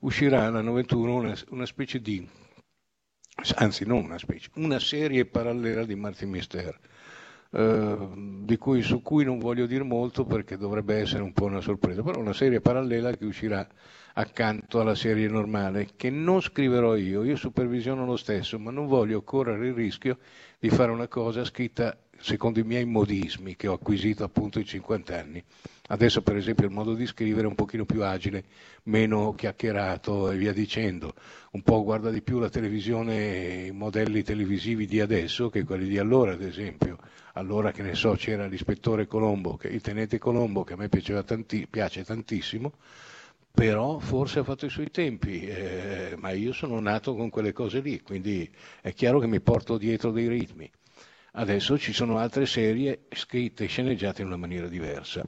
uscirà l'anno 21 una, una specie di anzi non una specie, una serie parallela di Martin Mister, eh, cui, su cui non voglio dire molto perché dovrebbe essere un po' una sorpresa, però una serie parallela che uscirà accanto alla serie normale, che non scriverò io, io supervisiono lo stesso, ma non voglio correre il rischio di fare una cosa scritta secondo i miei modismi che ho acquisito appunto in 50 anni. Adesso per esempio il modo di scrivere è un pochino più agile, meno chiacchierato e via dicendo. Un po' guarda di più la televisione, i modelli televisivi di adesso che quelli di allora, ad esempio. Allora che ne so c'era l'ispettore Colombo, che, il tenente Colombo che a me tanti, piace tantissimo, però forse ha fatto i suoi tempi, eh, ma io sono nato con quelle cose lì, quindi è chiaro che mi porto dietro dei ritmi. Adesso ci sono altre serie scritte e sceneggiate in una maniera diversa.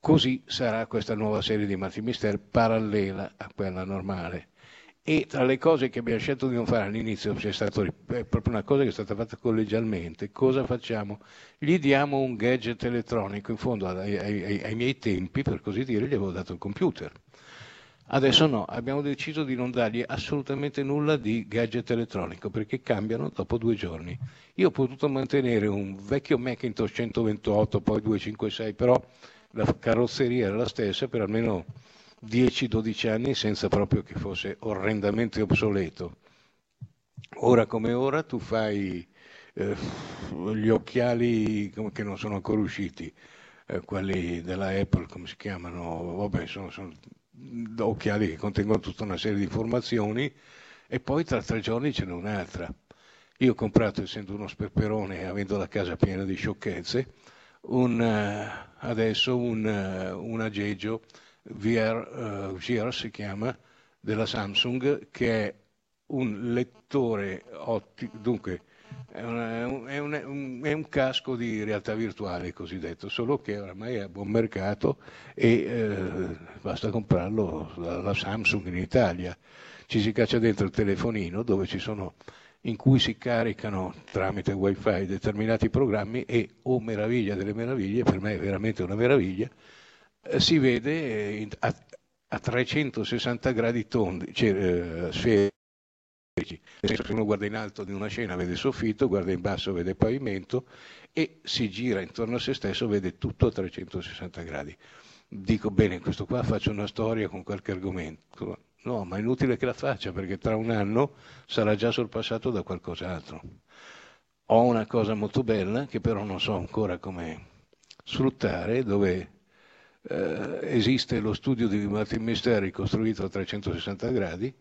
Così sarà questa nuova serie di Martin Mister parallela a quella normale. E tra le cose che abbiamo scelto di non fare all'inizio c'è stata proprio una cosa che è stata fatta collegialmente. Cosa facciamo? Gli diamo un gadget elettronico, in fondo ai, ai, ai miei tempi, per così dire, gli avevo dato il computer. Adesso no, abbiamo deciso di non dargli assolutamente nulla di gadget elettronico perché cambiano dopo due giorni. Io ho potuto mantenere un vecchio Macintosh 128, poi 256, però la carrozzeria era la stessa per almeno 10-12 anni senza proprio che fosse orrendamente obsoleto. Ora come ora tu fai eh, gli occhiali che non sono ancora usciti, eh, quelli della Apple, come si chiamano? Vabbè, sono, sono occhiali che contengono tutta una serie di informazioni e poi tra tre giorni ce n'è un'altra. Io ho comprato, essendo uno sperperone e avendo la casa piena di sciocchezze, un, uh, adesso un, uh, un aggeggio VR, uh, VR si chiama, della Samsung, che è un lettore ottico, dunque è, una, è, un, è, un, casco di realtà virtuale cosiddetto, solo che oramai è a buon mercato e eh, basta comprarlo dalla Samsung in Italia. Ci si caccia dentro il telefonino dove ci sono in cui si caricano tramite wifi determinati programmi e, oh meraviglia delle meraviglie, per me è veramente una meraviglia, eh, si vede eh, a, a, 360 gradi tondi, cioè, eh, sferici. Che uno guarda in alto di una scena, vede il soffitto, guarda in basso, vede il pavimento e si gira intorno a se stesso, vede tutto a 360 gradi. Dico bene, questo qua faccio una storia con qualche argomento. No, ma è inutile che la faccia perché tra un anno sarà già sorpassato da qualcos'altro. Ho una cosa molto bella che però non so ancora come sfruttare, dove eh, esiste lo studio di Martin Misteri costruito a 360 gradi,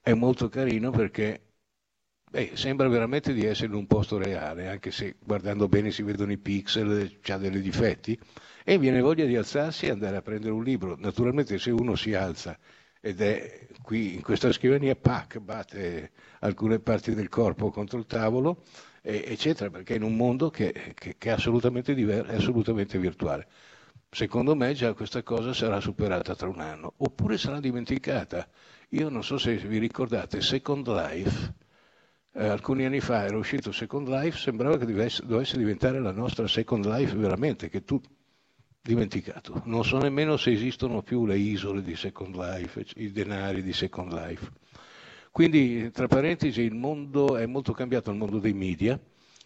è molto carino perché beh, sembra veramente di essere in un posto reale, anche se guardando bene si vedono i pixel, ha dei difetti, e viene voglia di alzarsi e andare a prendere un libro. Naturalmente se uno si alza ed è qui in questa scrivania, pac, batte alcune parti del corpo contro il tavolo, eccetera, perché è in un mondo che, che, che è, assolutamente diver- è assolutamente virtuale. Secondo me già questa cosa sarà superata tra un anno, oppure sarà dimenticata. Io non so se vi ricordate, Second Life, eh, alcuni anni fa era uscito Second Life, sembrava che dovesse, dovesse diventare la nostra Second Life veramente, che tu dimenticato. Non so nemmeno se esistono più le isole di Second Life, i denari di Second Life. Quindi, tra parentesi, il mondo è molto cambiato, il mondo dei media,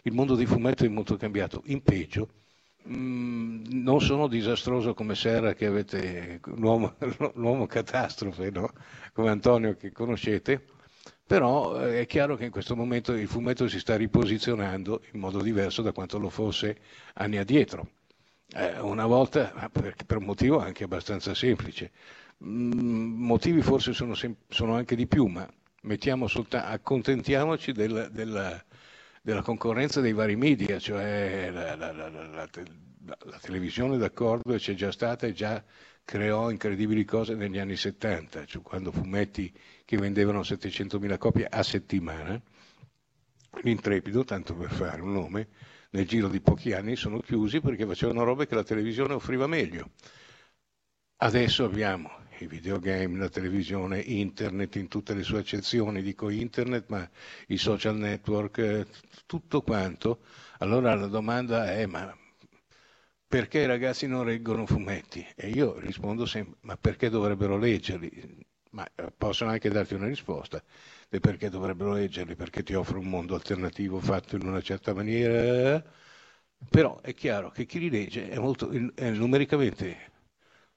il mondo dei fumetti è molto cambiato, in peggio, Mm, non sono disastroso come Serra che avete l'uomo, <laughs> l'uomo catastrofe, no? come Antonio che conoscete, però eh, è chiaro che in questo momento il fumetto si sta riposizionando in modo diverso da quanto lo fosse anni addietro. Eh, una volta, per, per, un motivo anche abbastanza semplice, mm, motivi forse sono, sem- sono, anche di più, ma solta- accontentiamoci del, della, della concorrenza dei vari media, cioè la, la, la, la televisione d'accordo c'è già stata e già creò incredibili cose negli anni 70, cioè quando fumetti che vendevano 700.000 copie a settimana, l'intrepido, tanto per fare un nome, nel giro di pochi anni sono chiusi perché facevano robe che la televisione offriva meglio. Adesso abbiamo i videogame, la televisione, internet in tutte le sue accezioni, dico internet, ma i social network, eh, tutto quanto. Allora la domanda è, ma perché i ragazzi non leggono fumetti? E io rispondo sempre, ma perché dovrebbero leggerli? Ma eh, possono anche darti una risposta del perché dovrebbero leggerli, perché ti offre un mondo alternativo fatto in una certa maniera. Però è chiaro che chi li legge è molto, è numericamente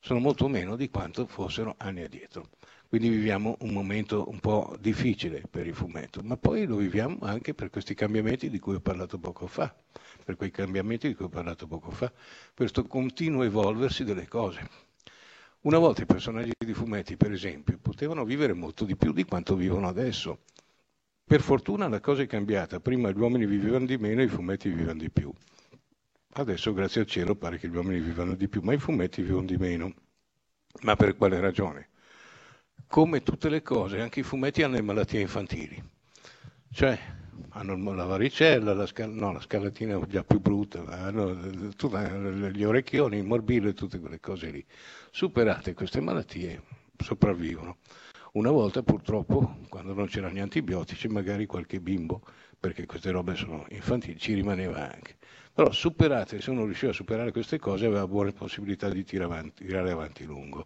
sono molto meno di quanto fossero anni addietro. Quindi viviamo un momento un po' difficile per il fumetto, ma poi lo viviamo anche per questi cambiamenti di cui ho parlato poco fa, per quei cambiamenti di cui ho parlato poco fa, questo continuo evolversi delle cose. Una volta i personaggi di fumetti, per esempio, potevano vivere molto di più di quanto vivono adesso. Per fortuna la cosa è cambiata, prima gli uomini vivevano di meno e i fumetti vivevano di più. Adesso, grazie al cielo, pare che gli uomini vivano di più, ma i fumetti vivono di meno. Ma per quale ragione? Come tutte le cose, anche i fumetti hanno le malattie infantili. Cioè, hanno la varicella, la, scal- no, la scalatina è già più brutta, hanno gli orecchioni, il morbillo e tutte quelle cose lì. Superate queste malattie, sopravvivono. Una volta purtroppo, quando non c'erano gli antibiotici, magari qualche bimbo, perché queste robe sono infantili, ci rimaneva anche. Però superate, se uno riusciva a superare queste cose aveva buone possibilità di tirare avanti, tirare avanti lungo.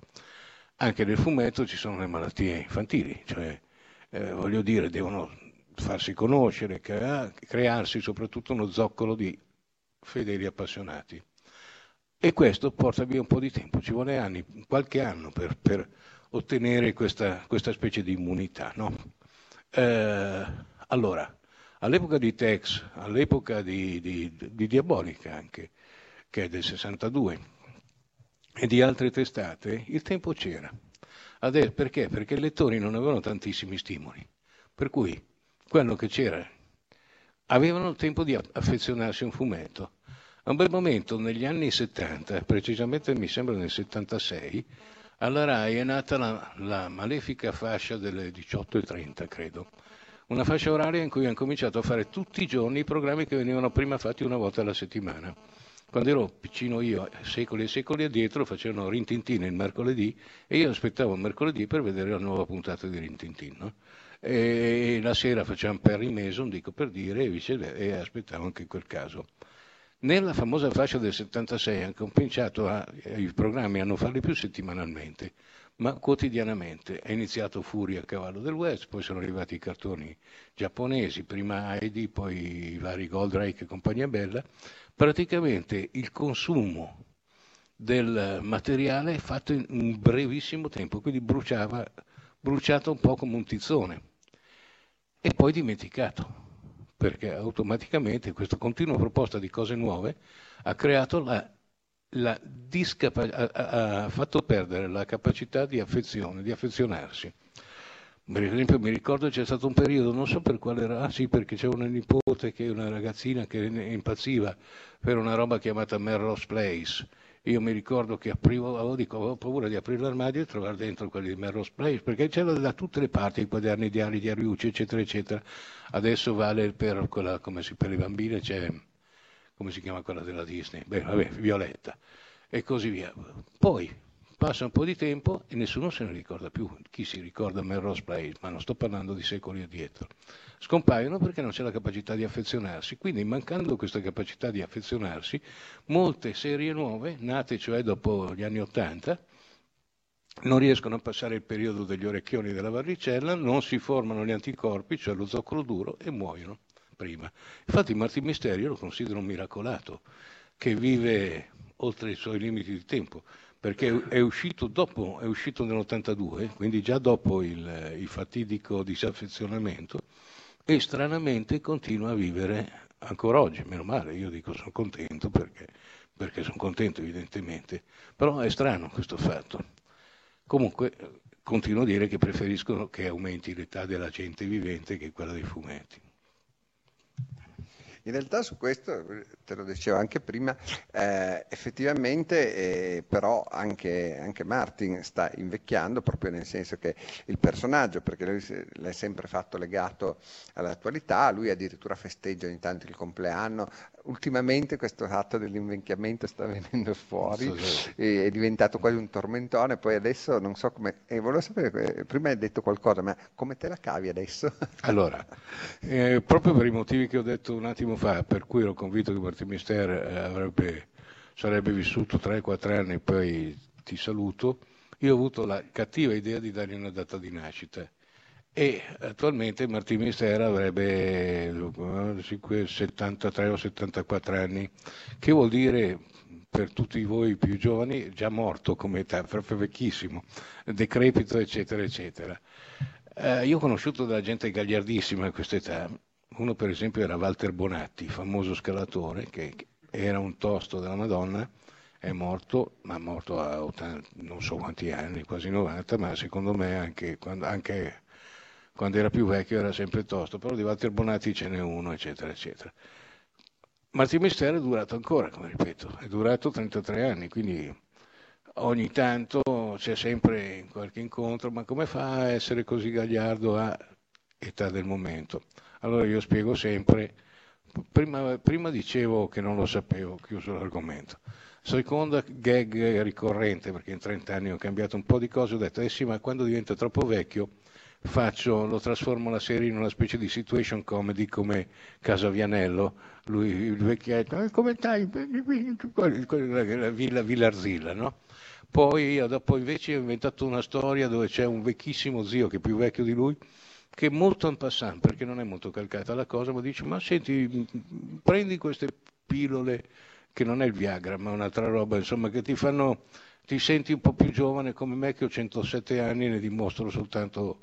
Anche nel fumetto ci sono le malattie infantili, cioè eh, voglio dire, devono farsi conoscere, crea- crearsi soprattutto uno zoccolo di fedeli appassionati. E questo porta via un po' di tempo, ci vuole anni, qualche anno per, per ottenere questa, questa, specie di immunità. No? Eh, allora, All'epoca di Tex, all'epoca di, di, di Diabolica anche, che è del 62, e di altre testate, il tempo c'era. Adesso, perché? Perché i lettori non avevano tantissimi stimoli, per cui quello che c'era, avevano il tempo di affezionarsi a un fumetto. A un bel momento, negli anni 70, precisamente mi sembra nel 76, alla RAI è nata la, la malefica fascia delle 18.30, credo, una fascia oraria in cui hanno cominciato a fare tutti i giorni i programmi che venivano prima fatti una volta alla settimana. Quando ero piccino io, secoli e secoli addietro, facevano Rintintin il mercoledì e io aspettavo il mercoledì per vedere la nuova puntata di Rintintin. No? E la sera facevamo Perry Mason, dico per dire, e, viceversa, e aspettavo anche in quel caso. Nella famosa fascia del 76 hanno cominciato a, i programmi a non farli più settimanalmente, ma quotidianamente. È iniziato Furia a cavallo del West, poi sono arrivati i cartoni giapponesi, prima Heidi, poi i vari Goldrake e compagnia bella. Praticamente il consumo del materiale è fatto in un brevissimo tempo, quindi bruciava, bruciato un po' come un tizzone e poi dimenticato perché automaticamente questa continua proposta di cose nuove ha creato la ha, fatto perdere la capacità di affezione, di affezionarsi. Per esempio mi ricordo c'è stato un periodo, non so per quale era, ah sì perché c'è una nipote che una ragazzina che impazziva per una roba chiamata Melrose Place. Io mi ricordo che aprivo, dico, avevo paura di aprire l'armadio e trovare dentro quelli di Melrose Place, perché c'era da tutte le parti, i quaderni diari di Ariucci, eccetera, eccetera. Adesso vale per quella, si, per le bambine c'è come si chiama quella della Disney? Beh, vabbè, Violetta e così via. Poi passa un po' di tempo e nessuno se ne ricorda più. Chi si ricorda Melrose Place, ma non sto parlando di secoli addietro. Scompaiono perché non c'è la capacità di affezionarsi. Quindi, mancando questa capacità di affezionarsi, molte serie nuove, nate cioè dopo gli anni Ottanta, non riescono a passare il periodo degli orecchioni della varicella, non si formano gli anticorpi, cioè lo zoccolo duro, e muoiono prima. Infatti Martin Misterio lo considero un miracolato, che vive oltre i suoi limiti di tempo, perché è uscito, dopo, è uscito nell'82, quindi già dopo il, il fatidico disaffezionamento, e stranamente continua a vivere ancora oggi, meno male, io dico sono contento perché, perché sono contento evidentemente, però è strano questo fatto. Comunque continuo a dire che preferiscono che aumenti l'età della gente vivente che quella dei fumetti. In realtà su questo, te lo dicevo anche prima, eh, effettivamente eh, però anche, anche, Martin sta invecchiando proprio nel senso che il personaggio, perché lui l'è sempre fatto legato all'attualità, lui addirittura festeggia ogni tanto il compleanno, ultimamente questo atto dell'invecchiamento sta venendo fuori, è diventato quasi un tormentone, poi adesso non so come, e volevo sapere, prima hai detto qualcosa, ma come te la cavi adesso? Allora, eh, proprio per i motivi che ho detto un attimo fa, per cui ero convinto che Martin Mister eh, avrebbe, sarebbe vissuto 3-4 anni e poi ti saluto, io ho avuto la cattiva idea di dargli una data di nascita e attualmente Martin Mistera avrebbe 73 eh, o 74 anni, che vuol dire per tutti voi più giovani già morto come età, proprio vecchissimo, decrepito eccetera eccetera. Eh, io ho conosciuto della gente gagliardissima a questa età, uno per esempio era Walter Bonatti, famoso scalatore, che era un tosto della Madonna, è morto, ma morto a 80, non so quanti anni, quasi 90, ma secondo me anche, quando, anche quando era più vecchio era sempre tosto, però di Walter Bonatti ce n'è uno, eccetera, eccetera. Martin Mistero è durato ancora, come ripeto, è durato 33 anni, quindi ogni tanto c'è sempre qualche incontro, ma come fa a essere così gagliardo a età del momento? Allora io spiego sempre, prima, prima dicevo che non lo sapevo, chiuso l'argomento. Seconda gag ricorrente, perché in 30 anni ho cambiato un po' di cose, ho detto, eh sì, ma quando diventa troppo vecchio faccio, lo trasformo la serie in una specie di situation comedy come Casa Vianello, lui il vecchietto, eh, come stai? La villa, villa Arzilla, no? Poi dopo invece ho inventato una storia dove c'è un vecchissimo zio che è più vecchio di lui, che molto en passant, perché non è molto calcata la cosa, ma dice, ma senti, prendi queste pillole, che non è il Viagra, ma un'altra roba, insomma, che ti fanno, ti senti un po' più giovane come me che ho 107 anni e ne dimostro soltanto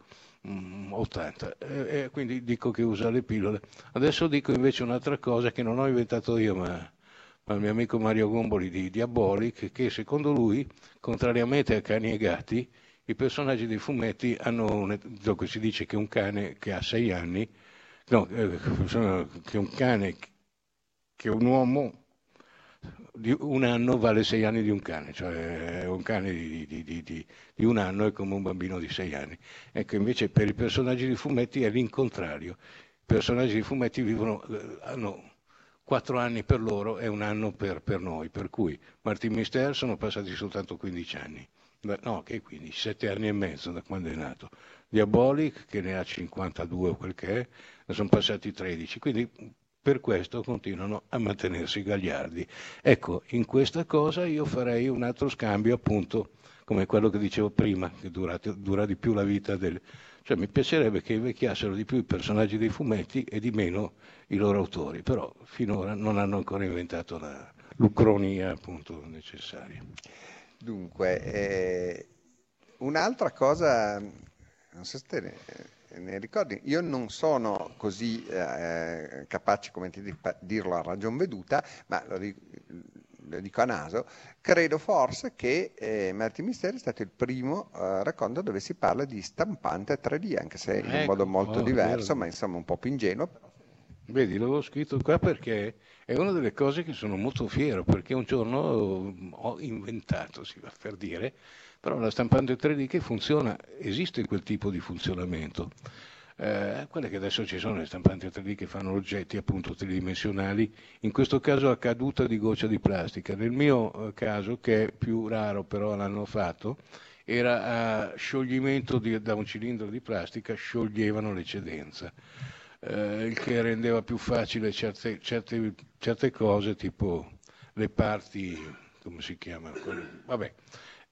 80 e, e quindi dico che usa le pillole. Adesso dico invece un'altra cosa che non ho inventato io, ma, ma il mio amico Mario Gomboli di Diabolic, che secondo lui, contrariamente a cani e gatti, i personaggi dei fumetti hanno, un, dunque si dice che un cane che ha 6 anni, no, eh, che un cane che un uomo di un anno vale sei anni di un cane, cioè un cane di, di, di, di, un anno è come un bambino di sei anni. Ecco, invece per i personaggi di fumetti è l'incontrario. I personaggi di fumetti vivono, eh, hanno quattro anni per loro e un anno per, per noi, per cui Martin Mister sono passati soltanto 15 anni. No, che 15, 7 anni e mezzo da quando è nato. Diabolic, che ne ha 52 o quel che è, ne sono passati 13. Quindi per questo continuano a mantenersi gagliardi. Ecco, in questa cosa io farei un altro scambio appunto come quello che dicevo prima, che dura, dura di più la vita del... Cioè mi piacerebbe che invecchiassero di più i personaggi dei fumetti e di meno i loro autori, però finora non hanno ancora inventato la l'ucronia appunto necessaria. Dunque, eh, un'altra cosa, non so se te ne, ne ricordi, io non sono così eh, capace come di dirlo a ragion veduta, ma lo, lo, dico a naso, credo forse che eh, Martin Misteri è stato il primo eh, racconto dove si parla di stampante 3D, anche se in ecco, modo molto oh, diverso, vero. ma insomma un po' più ingenuo. Vedi, l'avevo scritto qua perché è una delle cose che sono molto fiero, perché un giorno ho inventato, si va per dire, però la stampante 3D che funziona, esiste quel tipo di funzionamento. Eh, quelle che adesso ci sono le stampanti 3D che fanno oggetti appunto tridimensionali, in questo caso a caduta di goccia di plastica. Nel mio eh, caso, che è più raro però l'hanno fatto, era a scioglimento di, da un cilindro di plastica, scioglievano l'eccedenza, eh, il che rendeva più facile certe, certe, certe cose, tipo le parti, come si chiama? Vabbè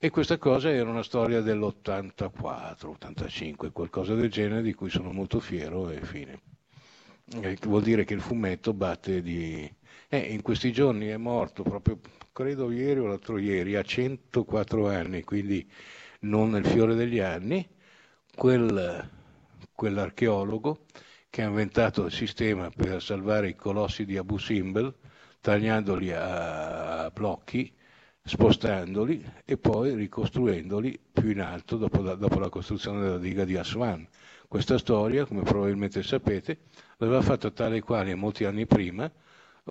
e questa cosa era una storia dell'84, 85, qualcosa del genere di cui sono molto fiero e fine. eh, vuol dire che il fumetto batte di... Eh, in questi giorni è morto proprio, credo ieri o l'altro ieri, a 104 anni, quindi non nel fiore degli anni, quel, quell'archeologo che ha inventato il sistema per salvare i colossi di Abu Simbel, tagliandoli a blocchi, spostandoli e poi ricostruendoli più in alto dopo la, dopo la costruzione della diga di Aswan. Questa storia, come probabilmente sapete, l'aveva fatta tale e quale molti anni prima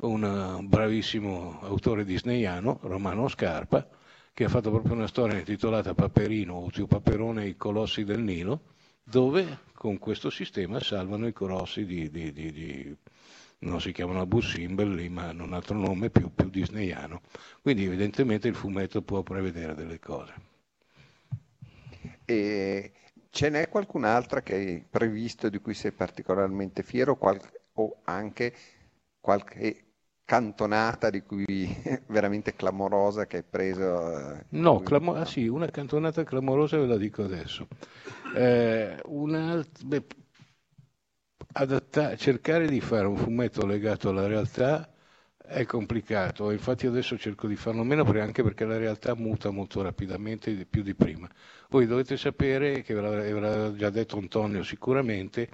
un bravissimo autore disneyano, Romano Scarpa, che ha fatto proprio una storia intitolata Paperino o Zio Paperone e i colossi del Nilo, dove con questo sistema salvano i colossi di, di, di, di non si chiamano Abu Simbel ma hanno un altro nome più, più disneyano. Quindi evidentemente il fumetto può prevedere delle cose. E ce n'è qualcun'altra che hai previsto di cui sei particolarmente fiero qual- o anche qualche cantonata di cui <laughs> veramente clamorosa che hai preso? eh, No, cui- clamo- ah, sì, una cantonata clamorosa ve la dico adesso. Eh, un'alt- beh, adatta- cercare di fare un fumetto legato alla realtà è complicato, infatti adesso cerco di farlo meno perché- anche perché la realtà muta molto rapidamente, di- più di prima. Voi dovete sapere, che ve l'ha già detto Antonio sicuramente,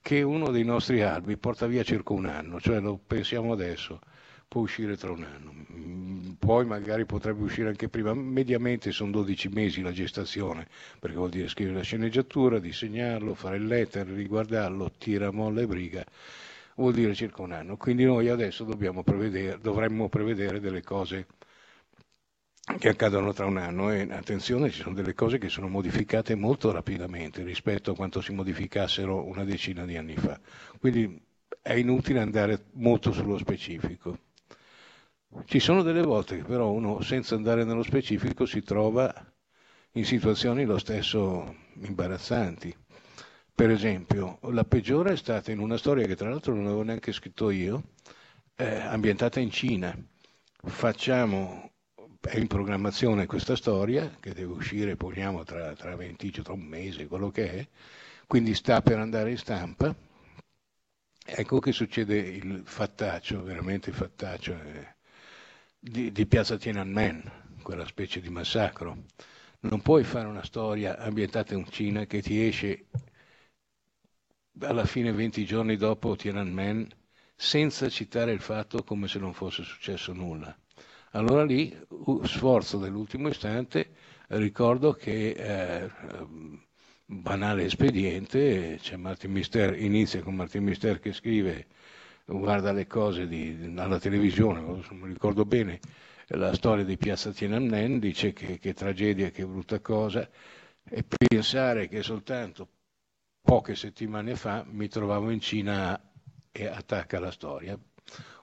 che uno dei nostri albi porta via circa un anno, cioè lo pensiamo adesso, può uscire tra un anno, Mm, poi magari potrebbe uscire anche prima, mediamente sono 12 mesi la gestazione, perché vuol dire scrivere la sceneggiatura, disegnarlo, fare il letter, riguardarlo, tira, molla e briga, vuol dire circa un anno. Quindi noi adesso prevedere, dovremmo prevedere delle cose che accadono tra un anno e attenzione, ci sono delle cose che sono modificate molto rapidamente rispetto a quanto si modificassero una decina di anni fa. Quindi è inutile andare molto sullo specifico. Ci sono delle volte che però uno senza andare nello specifico si trova in situazioni lo stesso imbarazzanti. Per esempio, la peggiore è stata in una storia che tra l'altro non avevo neanche scritto io, eh, ambientata in Cina. Facciamo, è in programmazione questa storia che deve uscire, poniamo, tra, tra 20, tra un mese, quello che è, quindi sta per andare in stampa. Ecco che succede il fattaccio, veramente il fattaccio eh, di, di Piazza Tiananmen, quella specie di massacro. Non puoi fare una storia ambientata in Cina che ti esce alla fine 20 giorni dopo Tiananmen senza citare il fatto come se non fosse successo nulla. Allora lì, sforzo dell'ultimo istante, ricordo che eh, banale espediente, c'è Martin Mister, inizia con Martin Mister che scrive, guarda le cose di, alla televisione, non ricordo bene, la storia di Piazza Tiananmen, dice che, che tragedia, che brutta cosa, e pensare che soltanto poche settimane fa mi trovavo in Cina e attacca la storia.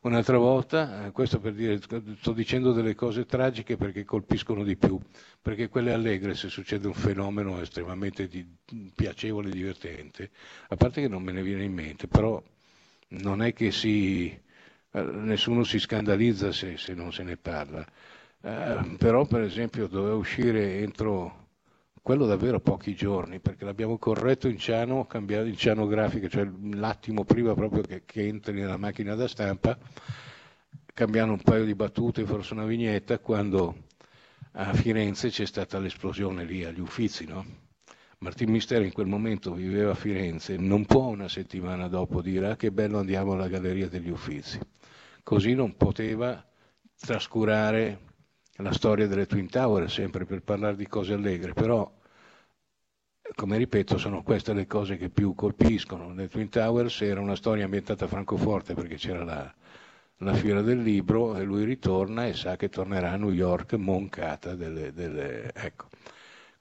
Un'altra volta, eh, questo per dire, sto dicendo delle cose tragiche perché colpiscono di più, perché quelle allegre se succede un fenomeno estremamente di- piacevole e divertente, a parte che non me ne viene in mente, però non è che si, eh, nessuno si scandalizza se, se non se ne parla. Eh, però per esempio doveva uscire entro quello davvero pochi giorni, perché l'abbiamo corretto in ciano, cambiato in ciano grafico, cioè l'attimo prima proprio che, che entri nella macchina da stampa, cambiando un paio di battute, forse una vignetta, quando a Firenze c'è stata l'esplosione lì agli Uffizi, no? Martin Misteri in quel momento viveva a Firenze, non può una settimana dopo dire ah, che bello andiamo alla Galleria degli Uffizi. Così non poteva trascurare la storia delle Twin Tower, sempre per parlare di cose allegre, però come ripeto sono queste le cose che più colpiscono. Le Twin Towers era una storia ambientata a Francoforte perché c'era la, la fiera del libro e lui ritorna e sa che tornerà a New York moncata delle... delle- ecco.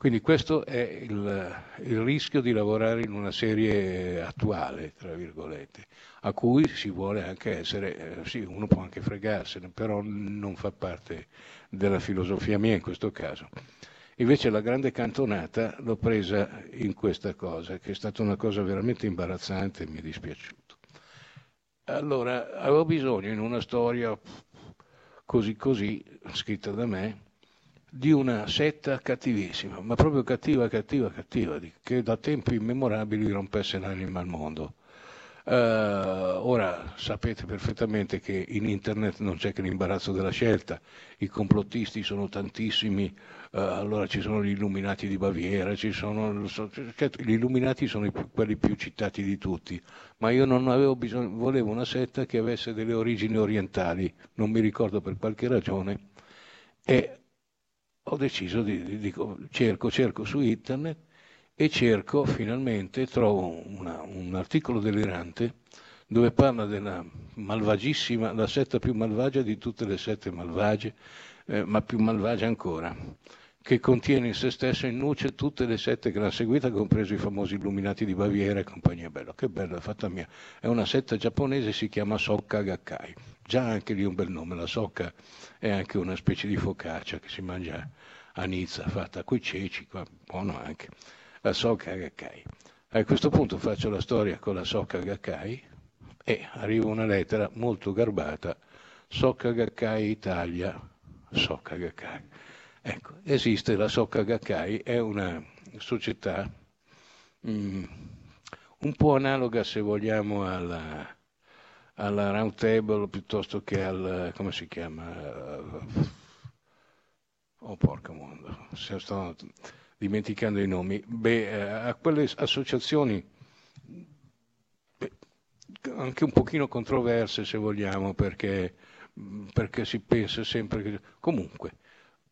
Quindi questo è il, il rischio di lavorare in una serie attuale, tra virgolette, a cui si vuole anche essere, eh, sì, uno può anche fregarsene, però non fa parte della filosofia mia in questo caso. Invece la grande cantonata l'ho presa in questa cosa, che è stata una cosa veramente imbarazzante e mi è dispiaciuto. Allora, avevo bisogno in una storia così così, scritta da me, di una setta cattivissima, ma proprio cattiva, cattiva, cattiva, che da tempi immemorabili rompesse l'anima al mondo. Eh, ora sapete perfettamente che in internet non c'è che l'imbarazzo della scelta, i complottisti sono tantissimi, eh, allora ci sono gli illuminati di Baviera, sono, certo, gli illuminati sono più, quelli più citati di tutti, ma io non avevo bisogno, volevo una setta che avesse delle origini orientali, non mi ricordo per qualche ragione, e ho deciso di, di, di cerco, cerco su internet e cerco finalmente, trovo una, un articolo delirante dove parla della malvagissima, la setta più malvagia di tutte le sette malvagie, eh, ma più malvagia ancora, che contiene in se stessa in nuce tutte le sette che l'hanno seguita, compreso i famosi illuminati di Baviera e compagnia bella. Che bella, fatta mia. È una setta giapponese, si chiama Sokka Gakkai. Già anche lì un bel nome, la Sokka è anche una specie di focaccia che si mangia a Nizza, fatta coi ceci, qua, buono anche la Soka Gakkai. A questo punto faccio la storia con la Soka Gakkai e arriva una lettera molto garbata, Soka Gakkai Italia, Soka Gakkai. Ecco, esiste la Soka Gakkai, è una società mm, un po' analoga se vogliamo alla, alla Round Table piuttosto che al, come si chiama? Oh porca mondo, sto, dimenticando i nomi, beh, eh, a quelle associazioni anche un pochino controverse se vogliamo, perché, perché si pensa sempre che... Comunque,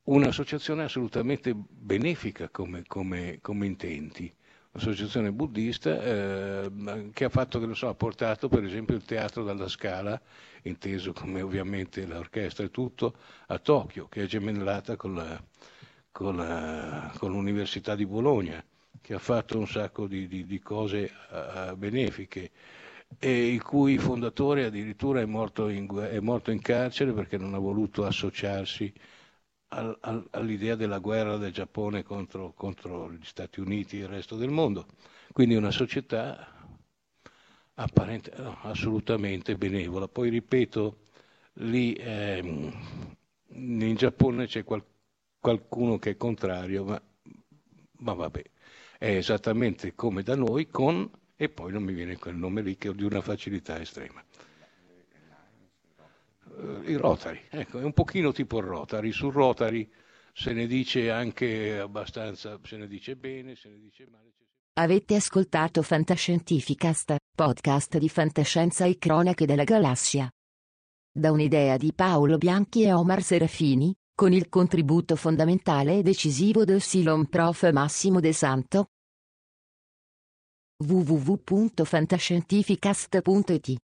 un'associazione assolutamente benefica come, come, come intenti, un'associazione buddista eh, che ha fatto, so, ha portato per esempio il teatro dalla Scala, inteso come ovviamente l'orchestra e tutto, a Tokyo, che è gemellata con la con, la, con l'Università di Bologna, che ha fatto un sacco di, di, di cose uh, benefiche e il cui fondatore addirittura è morto, in, è morto in, carcere perché non ha voluto associarsi al, al, all'idea della guerra del Giappone contro, contro, gli Stati Uniti e il resto del mondo. Quindi una società apparente, no, assolutamente benevola. Poi ripeto, lì ehm, in Giappone c'è qualcosa qualcuno che è contrario, ma, ma vabbè, è esattamente come da noi con, e poi non mi viene quel nome lì che è di una facilità estrema. Uh, I Rotary, ecco, è un pochino tipo il Rotary, sul Rotary se ne dice anche abbastanza, se ne dice bene, se ne dice male. Avete ascoltato Fantascientificast, podcast di fantascienza e cronache della galassia. Da un'idea di Paolo Bianchi e Omar Serafini, con il contributo fondamentale e decisivo del Silon Prof. Massimo De Santo. www.fantascientificast.it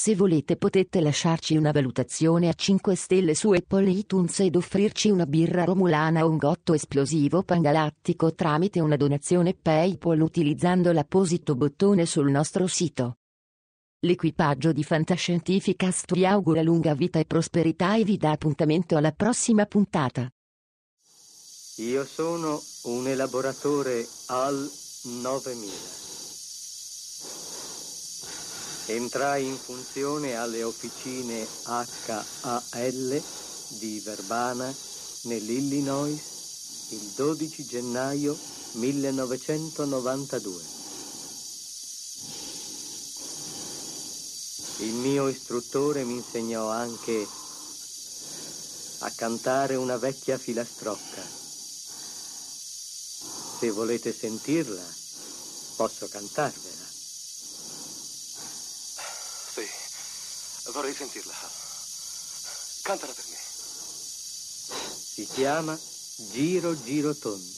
Se volete potete lasciarci una valutazione a 5 stelle su Apple iTunes ed offrirci una birra romulana o un gotto esplosivo pangalattico tramite una donazione PayPal utilizzando l'apposito bottone sul nostro sito. L'equipaggio di Fantascientificast vi augura lunga vita e prosperità e vi dà appuntamento alla prossima puntata. Io sono un elaboratore AL 9000. Entrai in funzione alle officine HAL di Verbana, nell'Illinois, il 12 gennaio 1992. Il mio istruttore mi insegnò anche a cantare una vecchia filastrocca. Se volete sentirla, posso cantarvela. Vorrei sentirla. Cantala per me. Si chiama Giro Giro Tondo.